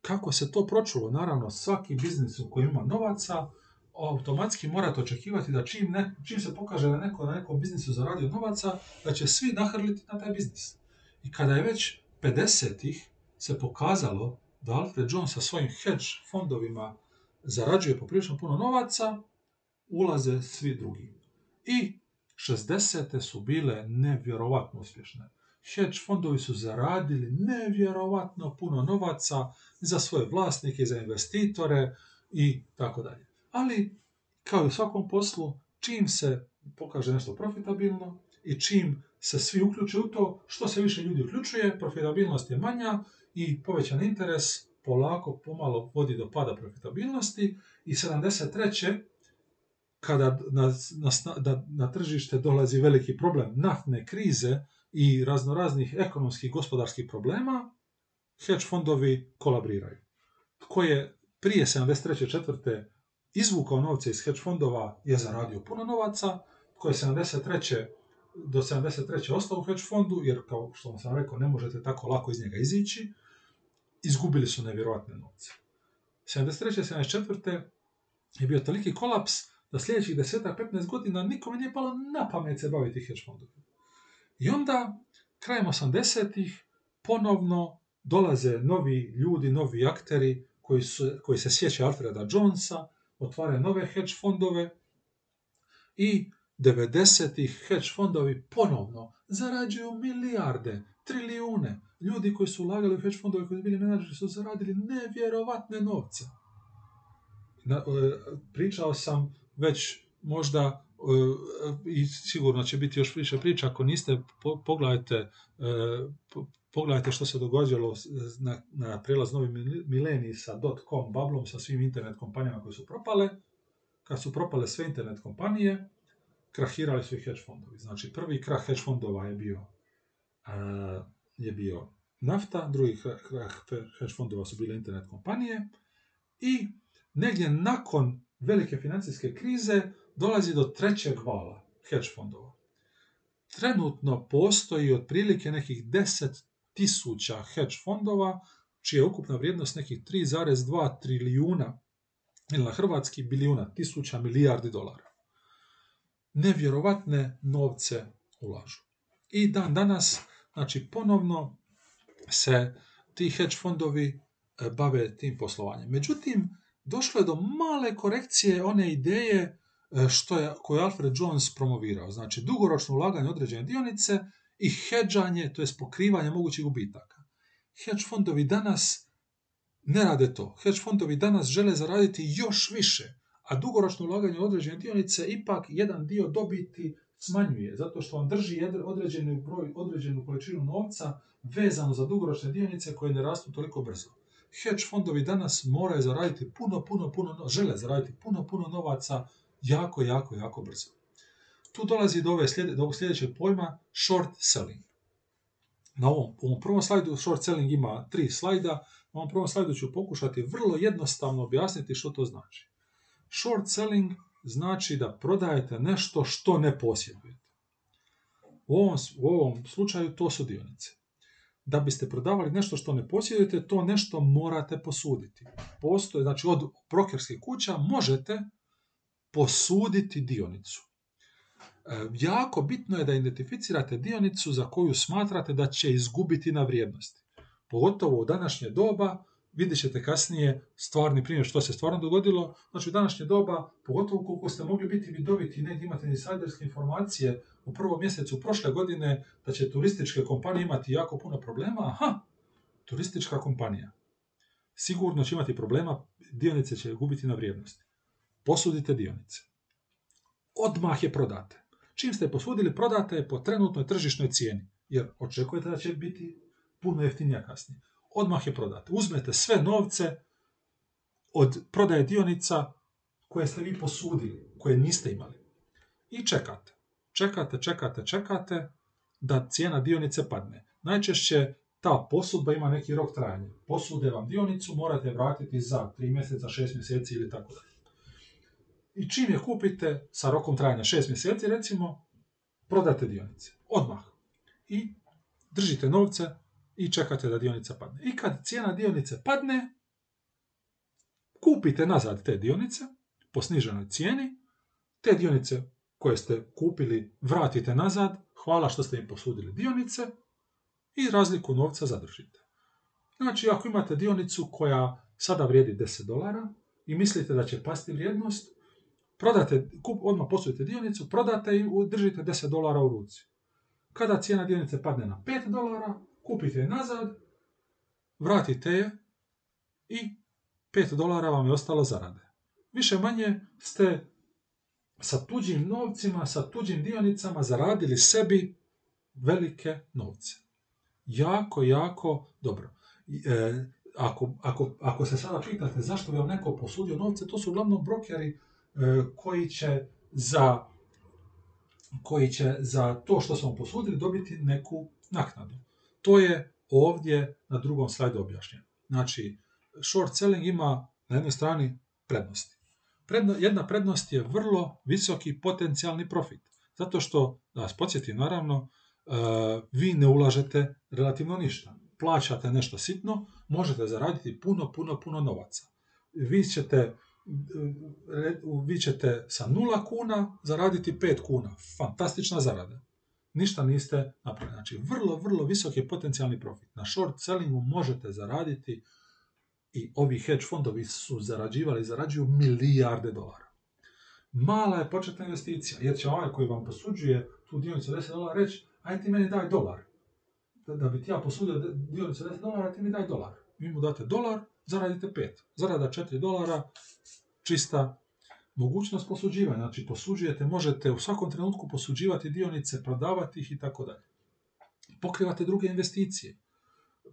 kako se to pročulo, naravno svaki biznis u kojem ima novaca, automatski morate očekivati da čim, ne, čim se pokaže da neko na nekom biznisu zaradio novaca, da će svi nahrliti na taj biznis. I kada je već 50-ih se pokazalo da Alfred Jones sa svojim hedge fondovima zarađuje poprilično puno novaca, ulaze svi drugi. I 60. su bile nevjerovatno uspješne. Hedge fondovi su zaradili nevjerovatno puno novaca za svoje vlasnike, za investitore i tako dalje. Ali, kao i u svakom poslu, čim se pokaže nešto profitabilno i čim se svi uključe u to, što se više ljudi uključuje, profitabilnost je manja i povećan interes polako, pomalo vodi do pada profitabilnosti i 73. kada na, na, na tržište dolazi veliki problem naftne krize i raznoraznih ekonomskih gospodarskih problema, hedge fondovi kolabriraju. Tko je prije 73. četvrte izvukao novce iz hedge fondova je zaradio puno novaca, tko je 73. do 73. ostao u hedge fondu, jer kao što sam rekao, ne možete tako lako iz njega izići, izgubili su nevjerojatne novce. 73. 74. je bio toliki kolaps da sljedećih 10-15 godina nikome nije palo na pamet se baviti hedge fondovima. I onda, krajem 80-ih, ponovno dolaze novi ljudi, novi akteri koji, su, koji se sjeća Alfreda Jonesa, otvaraju nove hedge fondove i 90-ih hedge fondovi ponovno zarađuju milijarde, trilijune. Ljudi koji su ulagali u hedge fondove, koji su bili menadžeri, su zaradili nevjerovatne novce. Na, e, pričao sam već možda e, i sigurno će biti još više priča, ako niste, pogledajte, e, pogledajte što se događalo na, na prelaz novi mileniji sa .com bablom, sa svim internet kompanijama koje su propale. Kad su propale sve internet kompanije, krahirali su i hedge fondovi. Znači, prvi krah hedge fondova je bio, je bio nafta, drugi hedge fondova su bile internet kompanije i negdje nakon velike financijske krize dolazi do trećeg vala hedge fondova. Trenutno postoji otprilike nekih 10 tisuća hedge fondova, čija je ukupna vrijednost nekih 3,2 trilijuna ili na hrvatski bilijuna, tisuća milijardi dolara. Nevjerovatne novce ulažu. I dan danas, znači ponovno se ti hedge fondovi e, bave tim poslovanjem. Međutim, došlo je do male korekcije one ideje e, što je, koju je Alfred Jones promovirao. Znači, dugoročno ulaganje određene dionice i hedžanje, to je pokrivanje mogućih gubitaka. Hedge fondovi danas ne rade to. Hedge fondovi danas žele zaraditi još više, a dugoročno ulaganje određene dionice ipak jedan dio dobiti smanjuje, zato što on drži određenu, broj, određenu količinu novca vezano za dugoročne dionice koje ne rastu toliko brzo. Hedge fondovi danas moraju zaraditi puno, puno, puno, žele zaraditi puno, puno novaca jako, jako, jako brzo. Tu dolazi do, ove do ovog sljedećeg pojma short selling. Na ovom, ovom prvom slajdu short selling ima tri slajda. Na ovom prvom slajdu ću pokušati vrlo jednostavno objasniti što to znači. Short selling znači da prodajete nešto što ne posjedujete. U ovom, u ovom slučaju to su dionice. Da biste prodavali nešto što ne posjedujete, to nešto morate posuditi. Postoje, znači od brokerskih kuća možete posuditi dionicu. E, jako bitno je da identificirate dionicu za koju smatrate da će izgubiti na vrijednosti. Pogotovo u današnje doba, vidjet ćete kasnije stvarni primjer što se stvarno dogodilo. Znači u današnje doba, pogotovo koliko ste mogli biti vidoviti i negdje imate insajderske informacije u prvom mjesecu prošle godine da će turističke kompanije imati jako puno problema, aha, turistička kompanija. Sigurno će imati problema, dionice će gubiti na vrijednosti. Posudite dionice. Odmah je prodate. Čim ste posudili, prodate je po trenutnoj tržišnoj cijeni, jer očekujete da će biti puno jeftinija kasnije. Odmah je prodate. Uzmete sve novce od prodaje dionica koje ste vi posudili, koje niste imali. I čekate. Čekate, čekate, čekate da cijena dionice padne. Najčešće ta posudba ima neki rok trajanja. Posude vam dionicu, morate vratiti za 3 mjeseca, 6 mjeseci ili tako dalje. I čim je kupite sa rokom trajanja 6 mjeseci, recimo, prodate dionice. Odmah. I držite novce i čekate da dionica padne. I kad cijena dionice padne, kupite nazad te dionice po sniženoj cijeni, te dionice koje ste kupili vratite nazad, hvala što ste im posudili dionice i razliku novca zadržite. Znači, ako imate dionicu koja sada vrijedi 10 dolara i mislite da će pasti vrijednost, prodate, kup, odmah posudite dionicu, prodate i držite 10 dolara u ruci. Kada cijena dionice padne na 5 dolara, kupite je nazad, vratite je i 5 dolara vam je ostalo zarade. Više manje ste sa tuđim novcima, sa tuđim dionicama zaradili sebi velike novce. Jako, jako dobro. E, ako, ako, ako se sada pitate zašto bi vam neko posudio novce, to su uglavnom brokeri e, koji će za koji će za to što smo posudili dobiti neku naknadu. To je ovdje na drugom slajdu objašnjeno. Znači, short selling ima na jednoj strani prednosti. Predno, jedna prednost je vrlo visoki potencijalni profit. Zato što, da vas podsjetim, naravno, uh, vi ne ulažete relativno ništa. Plaćate nešto sitno, možete zaraditi puno, puno, puno novaca. Vi ćete, vi ćete sa nula kuna zaraditi 5 kuna. Fantastična zarada ništa niste napravili. Znači, vrlo, vrlo visoki potencijalni profit. Na short sellingu možete zaraditi i ovi hedge fondovi su zarađivali, zarađuju milijarde dolara. Mala je početna investicija, jer će ovaj koji vam posuđuje tu dionicu 10 dolara reći, aj ti meni daj dolar. Da, da bi ti ja posudio dionicu 10 dolara, ti mi daj dolar. Vi mu date dolar, zaradite 5. Zarada 4 dolara, čista mogućnost posuđivanja. Znači, posuđujete, možete u svakom trenutku posuđivati dionice, prodavati ih i tako dalje. Pokrivate druge investicije.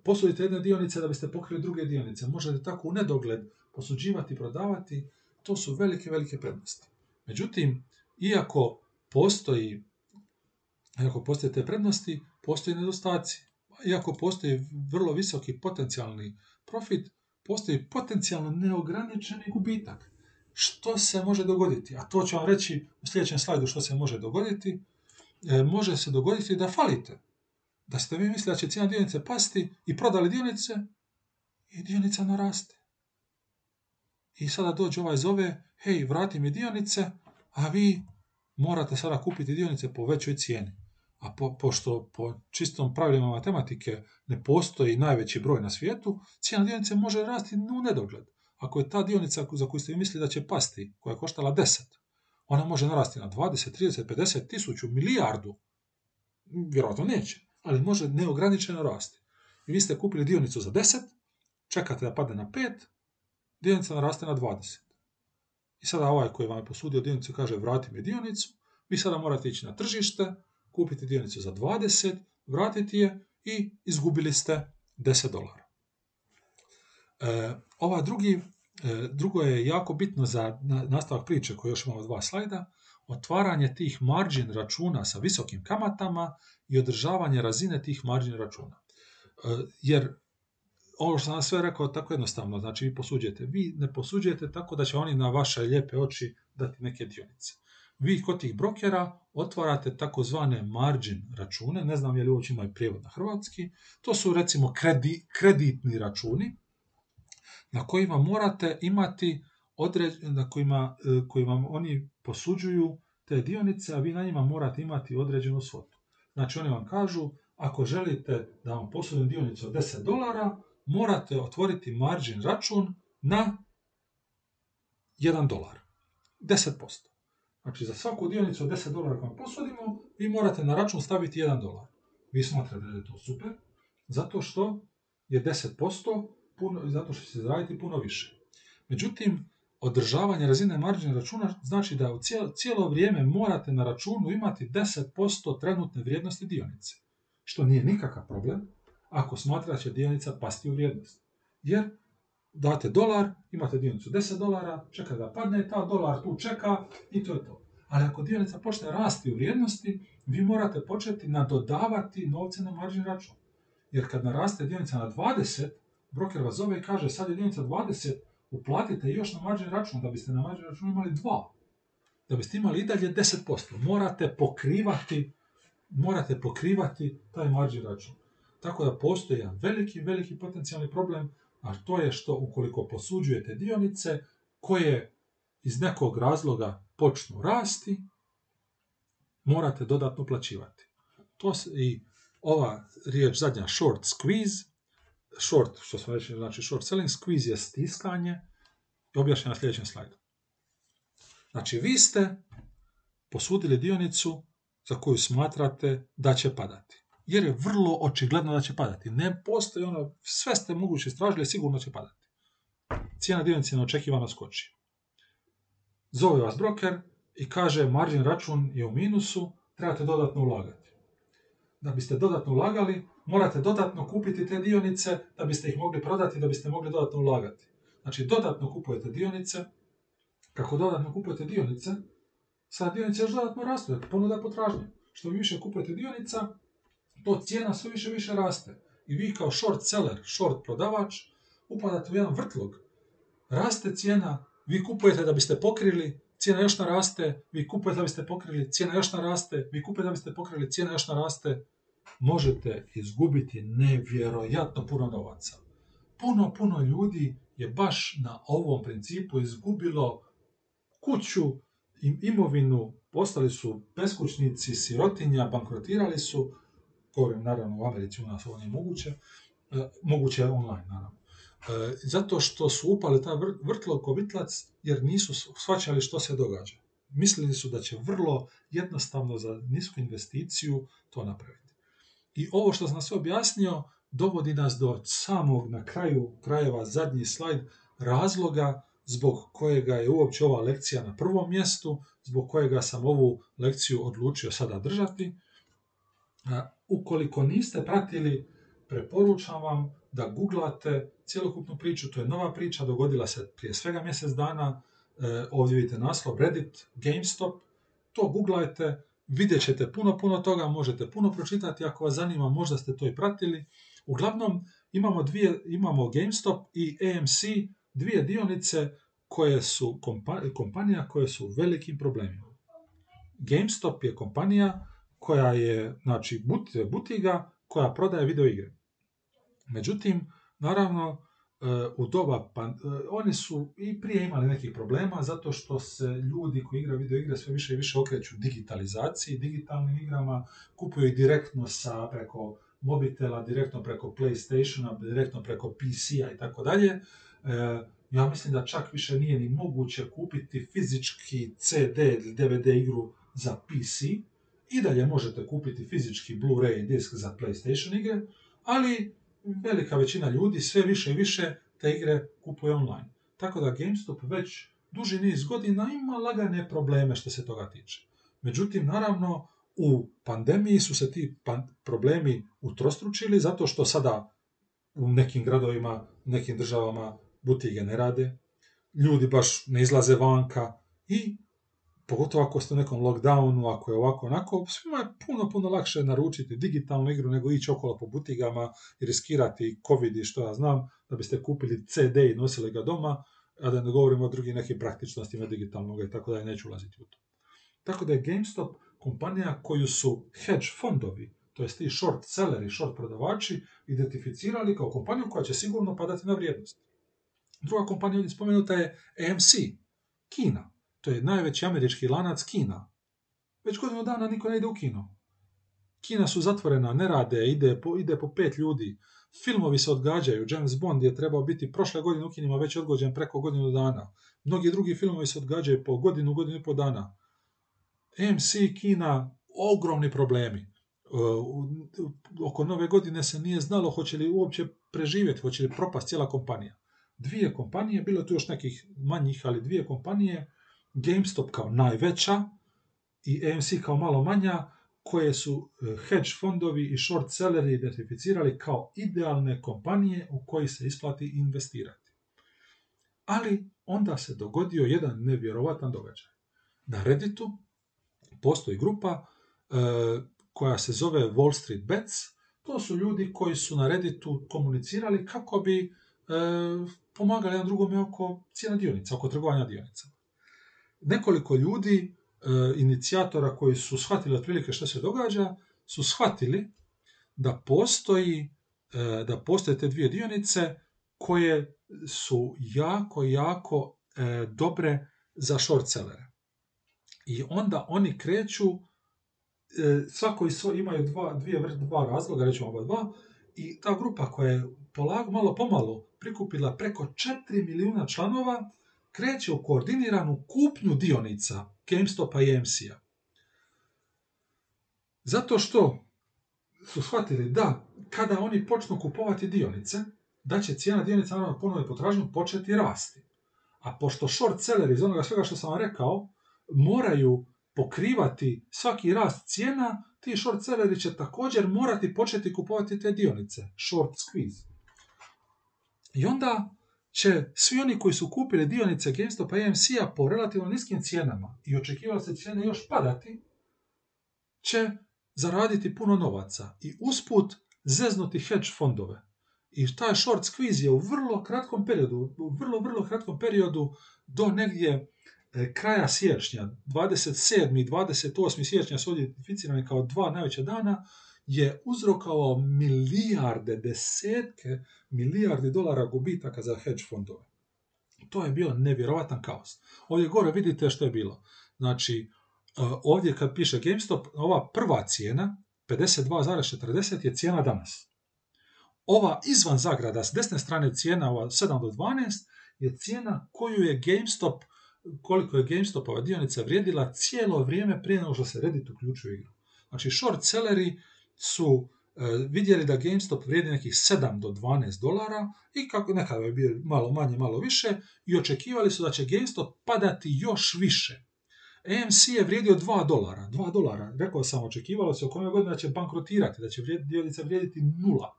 Posudite jedne dionice da biste pokrili druge dionice. Možete tako u nedogled posuđivati, prodavati. To su velike, velike prednosti. Međutim, iako postoji iako postoje te prednosti, postoji nedostaci. Iako postoji vrlo visoki potencijalni profit, postoji potencijalno neograničeni gubitak što se može dogoditi, a to ću vam reći u sljedećem slajdu što se može dogoditi, e, može se dogoditi da falite. Da ste vi mislili da će cijena dionice pasti i prodali dionice i dionica naraste. I sada dođe ovaj zove, hej, vrati mi dionice, a vi morate sada kupiti dionice po većoj cijeni. A po, pošto po čistom pravilima matematike ne postoji najveći broj na svijetu, cijena dionice može rasti u nedogled. Ako je ta dionica za koju ste mislili da će pasti, koja je koštala 10, ona može narasti na 20, 30, 50, tisuću, milijardu. Vjerojatno neće, ali može neograničeno rasti. I vi ste kupili dionicu za 10, čekate da padne na 5, dionica naraste na 20. I sada ovaj koji vam je posudio dionicu kaže vrati mi dionicu, vi sada morate ići na tržište, kupiti dionicu za 20, vratiti je i izgubili ste 10 dolara. E, ova drugi drugo je jako bitno za nastavak priče koji još imamo dva slajda, otvaranje tih margin računa sa visokim kamatama i održavanje razine tih margin računa. E, jer ovo što sam sve rekao tako jednostavno, znači vi posuđujete. Vi ne posuđujete tako da će oni na vaše lijepe oči dati neke dionice. Vi kod tih brokera otvarate takozvane margin račune, ne znam je li uopće imaju prijevod na hrvatski, to su recimo kredi, kreditni računi na kojima morate imati određ, na kojima, e, kojima oni posuđuju te dionice, a vi na njima morate imati određenu svotu. Znači oni vam kažu, ako želite da vam posudim dionicu od 10 dolara, morate otvoriti margin račun na 1 dolar. 10%. Znači za svaku dionicu od 10 dolara koju posudimo, vi morate na račun staviti 1 dolar. Vi smatrate da je to super, zato što je 10%, puno, zato što će se zaraditi puno više. Međutim, održavanje razine margin računa znači da u cijelo, vrijeme morate na računu imati 10% trenutne vrijednosti dionice. Što nije nikakav problem ako smatra će dionica pasti u vrijednost. Jer date dolar, imate dionicu 10 dolara, čeka da padne, ta dolar tu čeka i to je to. Ali ako dionica počne rasti u vrijednosti, vi morate početi nadodavati novce na margin račun. Jer kad naraste dionica na 20, broker vas zove i kaže sad je dionica 20, uplatite još na margin račun, da biste na margin računu imali 2. Da biste imali i dalje 10%. Morate pokrivati, morate pokrivati taj margin račun. Tako da postoji jedan veliki, veliki potencijalni problem, a to je što ukoliko posuđujete dionice koje iz nekog razloga počnu rasti, morate dodatno plaćivati. To se, I ova riječ zadnja short squeeze, short, što smo reći, znači short selling, squeeze je stiskanje i objašnjeno na sljedećem slajdu. Znači, vi ste posudili dionicu za koju smatrate da će padati jer je vrlo očigledno da će padati. Ne postoji ono, sve ste moguće istražili, sigurno će padati. Cijena dionice neočekivano skoči. Zove vas broker i kaže margin račun je u minusu, trebate dodatno ulagati. Da biste dodatno ulagali, morate dodatno kupiti te dionice da biste ih mogli prodati, da biste mogli dodatno ulagati. Znači, dodatno kupujete dionice, kako dodatno kupujete dionice, sad dionice još dodatno rastu, ponuda potražnje. Što vi više kupujete dionica, to cijena sve više više raste. I vi kao short seller, short prodavač, upadate u jedan vrtlog. Raste cijena, vi kupujete da biste pokrili, cijena još naraste, vi kupujete da biste pokrili, cijena još naraste, vi kupujete da biste pokrili, cijena još naraste. Možete izgubiti nevjerojatno puno novaca. Puno, puno ljudi je baš na ovom principu izgubilo kuću, imovinu, postali su beskućnici, sirotinja, bankrotirali su, govorim naravno u Americi, u nas ovo nije moguće, e, moguće je online naravno. E, zato što su upali ta vrtlo kovitlac jer nisu shvaćali što se događa. Mislili su da će vrlo jednostavno za nisku investiciju to napraviti. I ovo što sam sve objasnio dovodi nas do samog na kraju krajeva zadnji slajd razloga zbog kojega je uopće ova lekcija na prvom mjestu, zbog kojega sam ovu lekciju odlučio sada držati. Ukoliko niste pratili, preporučam vam da googlate cjelokupnu priču, to je nova priča, dogodila se prije svega mjesec dana, e, ovdje vidite naslov Reddit, GameStop, to googlajte, vidjet ćete puno, puno toga, možete puno pročitati, ako vas zanima, možda ste to i pratili. Uglavnom, imamo, dvije, imamo GameStop i AMC, dvije dionice koje su kompanija koje su u velikim problemima. GameStop je kompanija koja je znači, butiga koja prodaje video igre. Međutim, naravno, u doba, pa, oni su i prije imali nekih problema zato što se ljudi koji igraju video igre sve više i više okreću digitalizaciji, digitalnim igrama, kupuju ih direktno sa preko mobitela, direktno preko Playstationa, direktno preko PC-a i tako dalje. E, ja mislim da čak više nije ni moguće kupiti fizički CD ili DVD igru za PC, i dalje možete kupiti fizički Blu-ray disk za PlayStation igre, ali velika većina ljudi sve više i više te igre kupuje online. Tako da GameStop već duži niz godina ima lagane probleme što se toga tiče. Međutim, naravno, u pandemiji su se ti problemi utrostručili zato što sada u nekim gradovima, nekim državama butige ne rade, ljudi baš ne izlaze vanka i pogotovo ako ste u nekom lockdownu, ako je ovako onako, svima je puno, puno lakše naručiti digitalnu igru nego ići okolo po butigama i riskirati covid i što ja znam, da biste kupili CD i nosili ga doma, a da ne govorimo o drugim nekim praktičnostima digitalnog i tako da je neću ulaziti u to. Tako da je GameStop kompanija koju su hedge fondovi, to jest ti short selleri, short prodavači, identificirali kao kompaniju koja će sigurno padati na vrijednost. Druga kompanija ovdje spomenuta je AMC, Kina. To je najveći američki lanac Kina. Već godinu dana niko ne ide u kino. Kina su zatvorena, ne rade, ide po, ide po pet ljudi. Filmovi se odgađaju. James Bond je trebao biti prošle godine u kinima već odgođen preko godinu dana. Mnogi drugi filmovi se odgađaju po godinu, godinu i po dana. AMC, Kina, ogromni problemi. Oko nove godine se nije znalo hoće li uopće preživjeti, hoće li propast cijela kompanija. Dvije kompanije, bilo tu još nekih manjih, ali dvije kompanije, GameStop kao najveća i AMC kao malo manja, koje su hedge fondovi i short selleri identificirali kao idealne kompanije u koji se isplati investirati. Ali onda se dogodio jedan nevjerovatan događaj. Na Redditu postoji grupa e, koja se zove Wall Street Bets. To su ljudi koji su na Redditu komunicirali kako bi e, pomagali jedan drugome oko cijena dionica, oko trgovanja dionica. Nekoliko ljudi, e, inicijatora koji su shvatili otprilike što se događa, su shvatili da postoji da postoje te dvije dionice koje su jako, jako dobre za short sellere. I onda oni kreću, e, svako imaju dva, dvije, dva razloga, rećemo oba dva, i ta grupa koja je polago, malo pomalo prikupila preko 4 milijuna članova, kreće u koordiniranu kupnju dionica GameStopa i AMC-a. Zato što su shvatili da kada oni počnu kupovati dionice, da će cijena dionica na ponovno potražnju početi rasti. A pošto short seller iz onoga svega što sam vam rekao, moraju pokrivati svaki rast cijena, ti short selleri će također morati početi kupovati te dionice, short squeeze. I onda će svi oni koji su kupili dionice GameStop i AMC-a po relativno niskim cijenama i očekivali se cijene još padati, će zaraditi puno novaca i usput zeznuti hedge fondove. I taj short squeeze je u vrlo kratkom periodu, u vrlo, vrlo kratkom periodu do negdje E, kraja siječnja, 27. i 28. siječnja su identificirani kao dva najveća dana, je uzrokao milijarde, desetke milijardi dolara gubitaka za hedge fondove. To je bio nevjerovatan kaos. Ovdje gore vidite što je bilo. Znači, e, ovdje kad piše GameStop, ova prva cijena, 52,40 je cijena danas. Ova izvan zagrada, s desne strane cijena, ova 7 do 12, je cijena koju je GameStop koliko je GameStopova dionica vrijedila cijelo vrijeme prije nego što se Reddit uključio u igru. Znači, short selleri su e, vidjeli da GameStop vrijedi nekih 7 do 12 dolara i kako nekada je bio malo manje, malo više i očekivali su da će GameStop padati još više. AMC je vrijedio 2 dolara. 2 dolara. Rekao sam, očekivalo se oko ove godine da će bankrotirati, da će dionica vrijediti nula.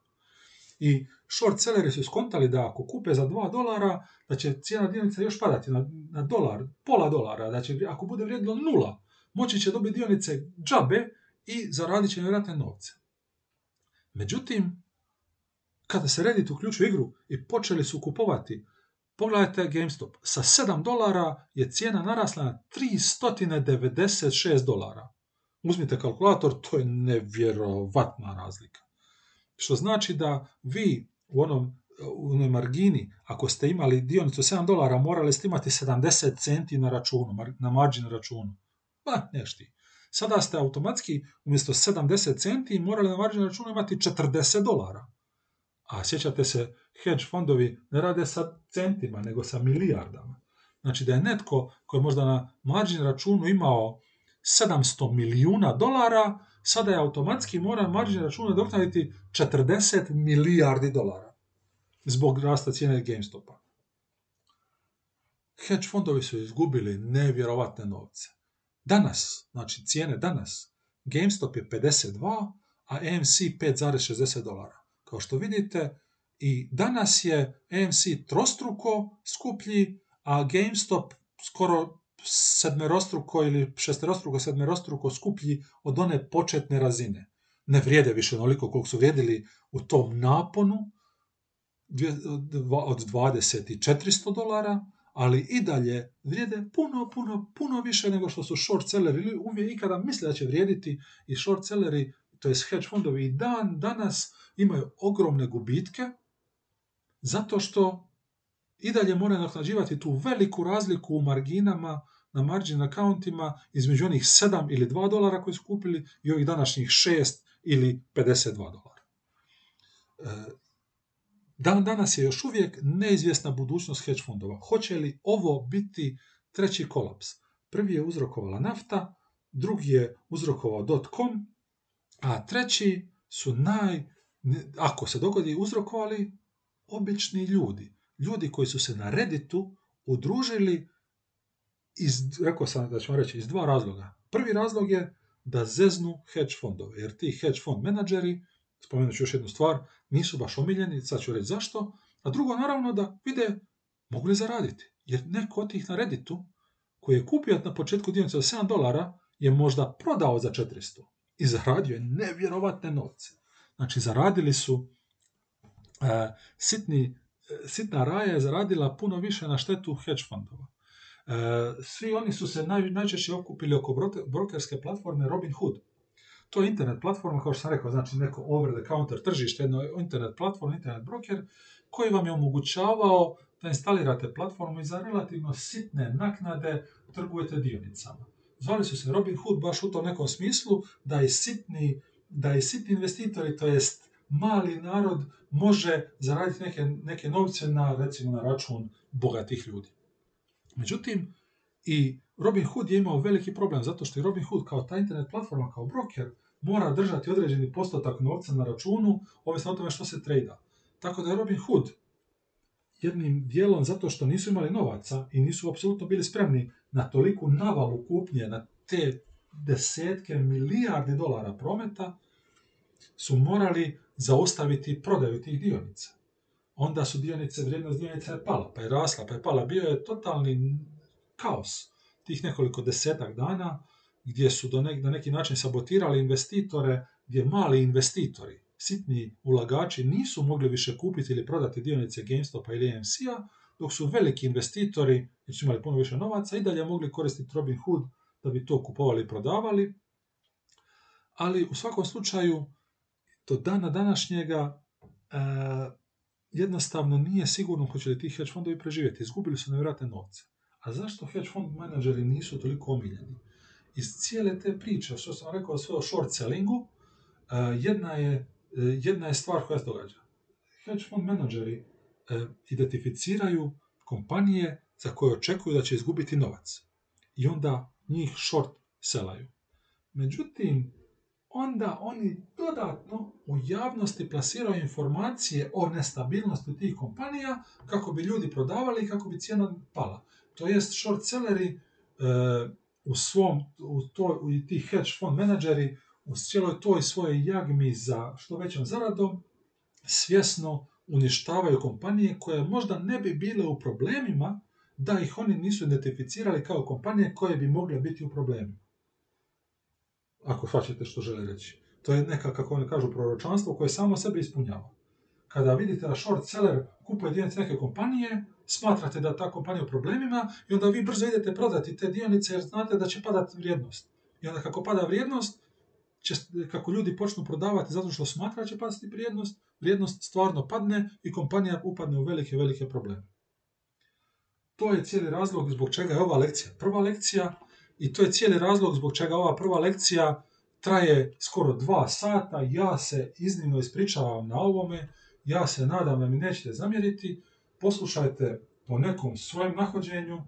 I short selleri su skontali da ako kupe za 2 dolara, da će cijena dionice još padati na, na dolar, pola dolara, da će ako bude vrijedilo nula, moći će dobiti dionice džabe i zaradit će nevjerojatne novce. Međutim, kada se Reddit uključio igru i počeli su kupovati, pogledajte GameStop, sa 7 dolara je cijena narasla na 396 dolara. Uzmite kalkulator, to je nevjerovatna razlika. Što znači da vi u onom u onoj margini, ako ste imali dionicu 7 dolara, morali ste imati 70 centi na računu, na margin računu. Pa, nešti. Sada ste automatski umjesto 70 centi morali na margin računu imati 40 dolara. A sjećate se, hedge fondovi ne rade sa centima, nego sa milijardama. Znači da je netko koji možda na margin računu imao 700 milijuna dolara, sada je automatski mora margin računa nadoknaditi 40 milijardi dolara zbog rasta cijene GameStopa. Hedge fondovi su izgubili nevjerovatne novce. Danas, znači cijene danas, GameStop je 52, a AMC 5,60 dolara. Kao što vidite, i danas je AMC trostruko skuplji, a GameStop skoro sedmerostruko ili šesterostruko, sedmerostruko skuplji od one početne razine. Ne vrijede više onoliko koliko su vrijedili u tom naponu od 20 i 400 dolara, ali i dalje vrijede puno, puno, puno više nego što su short selleri ili uvijek ikada misle da će vrijediti i short selleri, to je hedge fondovi i dan danas imaju ogromne gubitke zato što i dalje moraju naknađivati tu veliku razliku u marginama na margin accountima između onih 7 ili 2 dolara koji su kupili i ovih današnjih 6 ili 52 dolara. E, dan danas je još uvijek neizvjesna budućnost hedge fondova. Hoće li ovo biti treći kolaps? Prvi je uzrokovala nafta, drugi je uzrokovao .com, a treći su naj, ako se dogodi, uzrokovali obični ljudi. Ljudi koji su se na Redditu udružili iz, rekao sam da ćemo reći, iz dva razloga. Prvi razlog je da zeznu hedge fondove, jer ti hedge fond menadžeri, spomenut ću još jednu stvar, nisu baš omiljeni, sad ću reći zašto, a drugo naravno da vide mogu li zaraditi, jer neko od tih na Redditu koji je kupio na početku dionice za 7 dolara je možda prodao za 400 i zaradio je nevjerovatne novce. Znači zaradili su e, sitni, e, sitna raja je zaradila puno više na štetu hedge fondova. E, svi oni su se naj, najčešće okupili oko brokerske platforme Robinhood. To je internet platforma, kao što sam rekao, znači neko over the counter tržište, jedno internet platforma, internet broker, koji vam je omogućavao da instalirate platformu i za relativno sitne naknade trgujete dionicama. Zvali su se Robinhood baš u tom nekom smislu da i sitni, da i sitni investitori, to jest mali narod, može zaraditi neke, neke novce na, recimo, na račun bogatih ljudi. Međutim, i Robin Hood je imao veliki problem, zato što i Robin Hood kao ta internet platforma, kao broker, mora držati određeni postotak novca na računu, ovisno o tome što se trejda. Tako da je Robin Hood jednim dijelom zato što nisu imali novaca i nisu apsolutno bili spremni na toliku navalu kupnje, na te desetke milijardi dolara prometa, su morali zaustaviti prodaju tih dionica onda su dionice, vrijednost dionica je pala, pa je rasla, pa je pala. Bio je totalni kaos tih nekoliko desetak dana gdje su do na neki način sabotirali investitore, gdje mali investitori, sitni ulagači nisu mogli više kupiti ili prodati dionice GameStopa ili AMC-a, dok su veliki investitori, jer su imali puno više novaca, i dalje mogli koristiti Robinhood da bi to kupovali i prodavali. Ali u svakom slučaju, do dana današnjega, e, jednostavno nije sigurno hoće li ti hedge fondovi preživjeti. Izgubili su nevjerojatne novce. A zašto hedge fond menadžeri nisu toliko omiljeni? Iz cijele te priče, što sam rekao sve o short sellingu, e, jedna je, e, jedna je stvar koja se događa. Hedge fond menadžeri e, identificiraju kompanije za koje očekuju da će izgubiti novac. I onda njih short selaju. Međutim, onda oni dodatno u javnosti plasiraju informacije o nestabilnosti tih kompanija kako bi ljudi prodavali i kako bi cijena pala. To jest short selleri u svom, u, to, u ti hedge fund menadžeri u cijeloj toj svojoj jagmi za što većom zaradom svjesno uništavaju kompanije koje možda ne bi bile u problemima da ih oni nisu identificirali kao kompanije koje bi mogle biti u problemima ako shvaćate što žele reći. To je neka, kako oni kažu, proročanstvo koje samo sebe ispunjava. Kada vidite da short seller kupuje dionice neke kompanije, smatrate da ta kompanija u problemima i onda vi brzo idete prodati te dionice jer znate da će padati vrijednost. I onda kako pada vrijednost, kako ljudi počnu prodavati zato što smatra da će pasti vrijednost, vrijednost stvarno padne i kompanija upadne u velike, velike probleme. To je cijeli razlog zbog čega je ova lekcija. Prva lekcija i to je cijeli razlog zbog čega ova prva lekcija traje skoro dva sata. Ja se iznimno ispričavam na ovome. Ja se nadam da mi nećete zamjeriti. Poslušajte po nekom svojem nahođenju. E,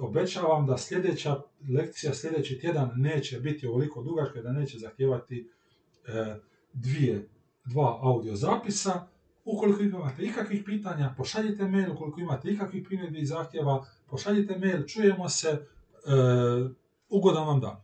obećavam da sljedeća lekcija, sljedeći tjedan neće biti ovoliko dugačka da neće zahtijevati e, dvije, dva audio zapisa. Ukoliko imate ikakvih pitanja, pošaljite mail. Ukoliko imate ikakvih primjedbi i zahtjeva, pošaljite mail. Čujemo se. E, ugodan vam dan.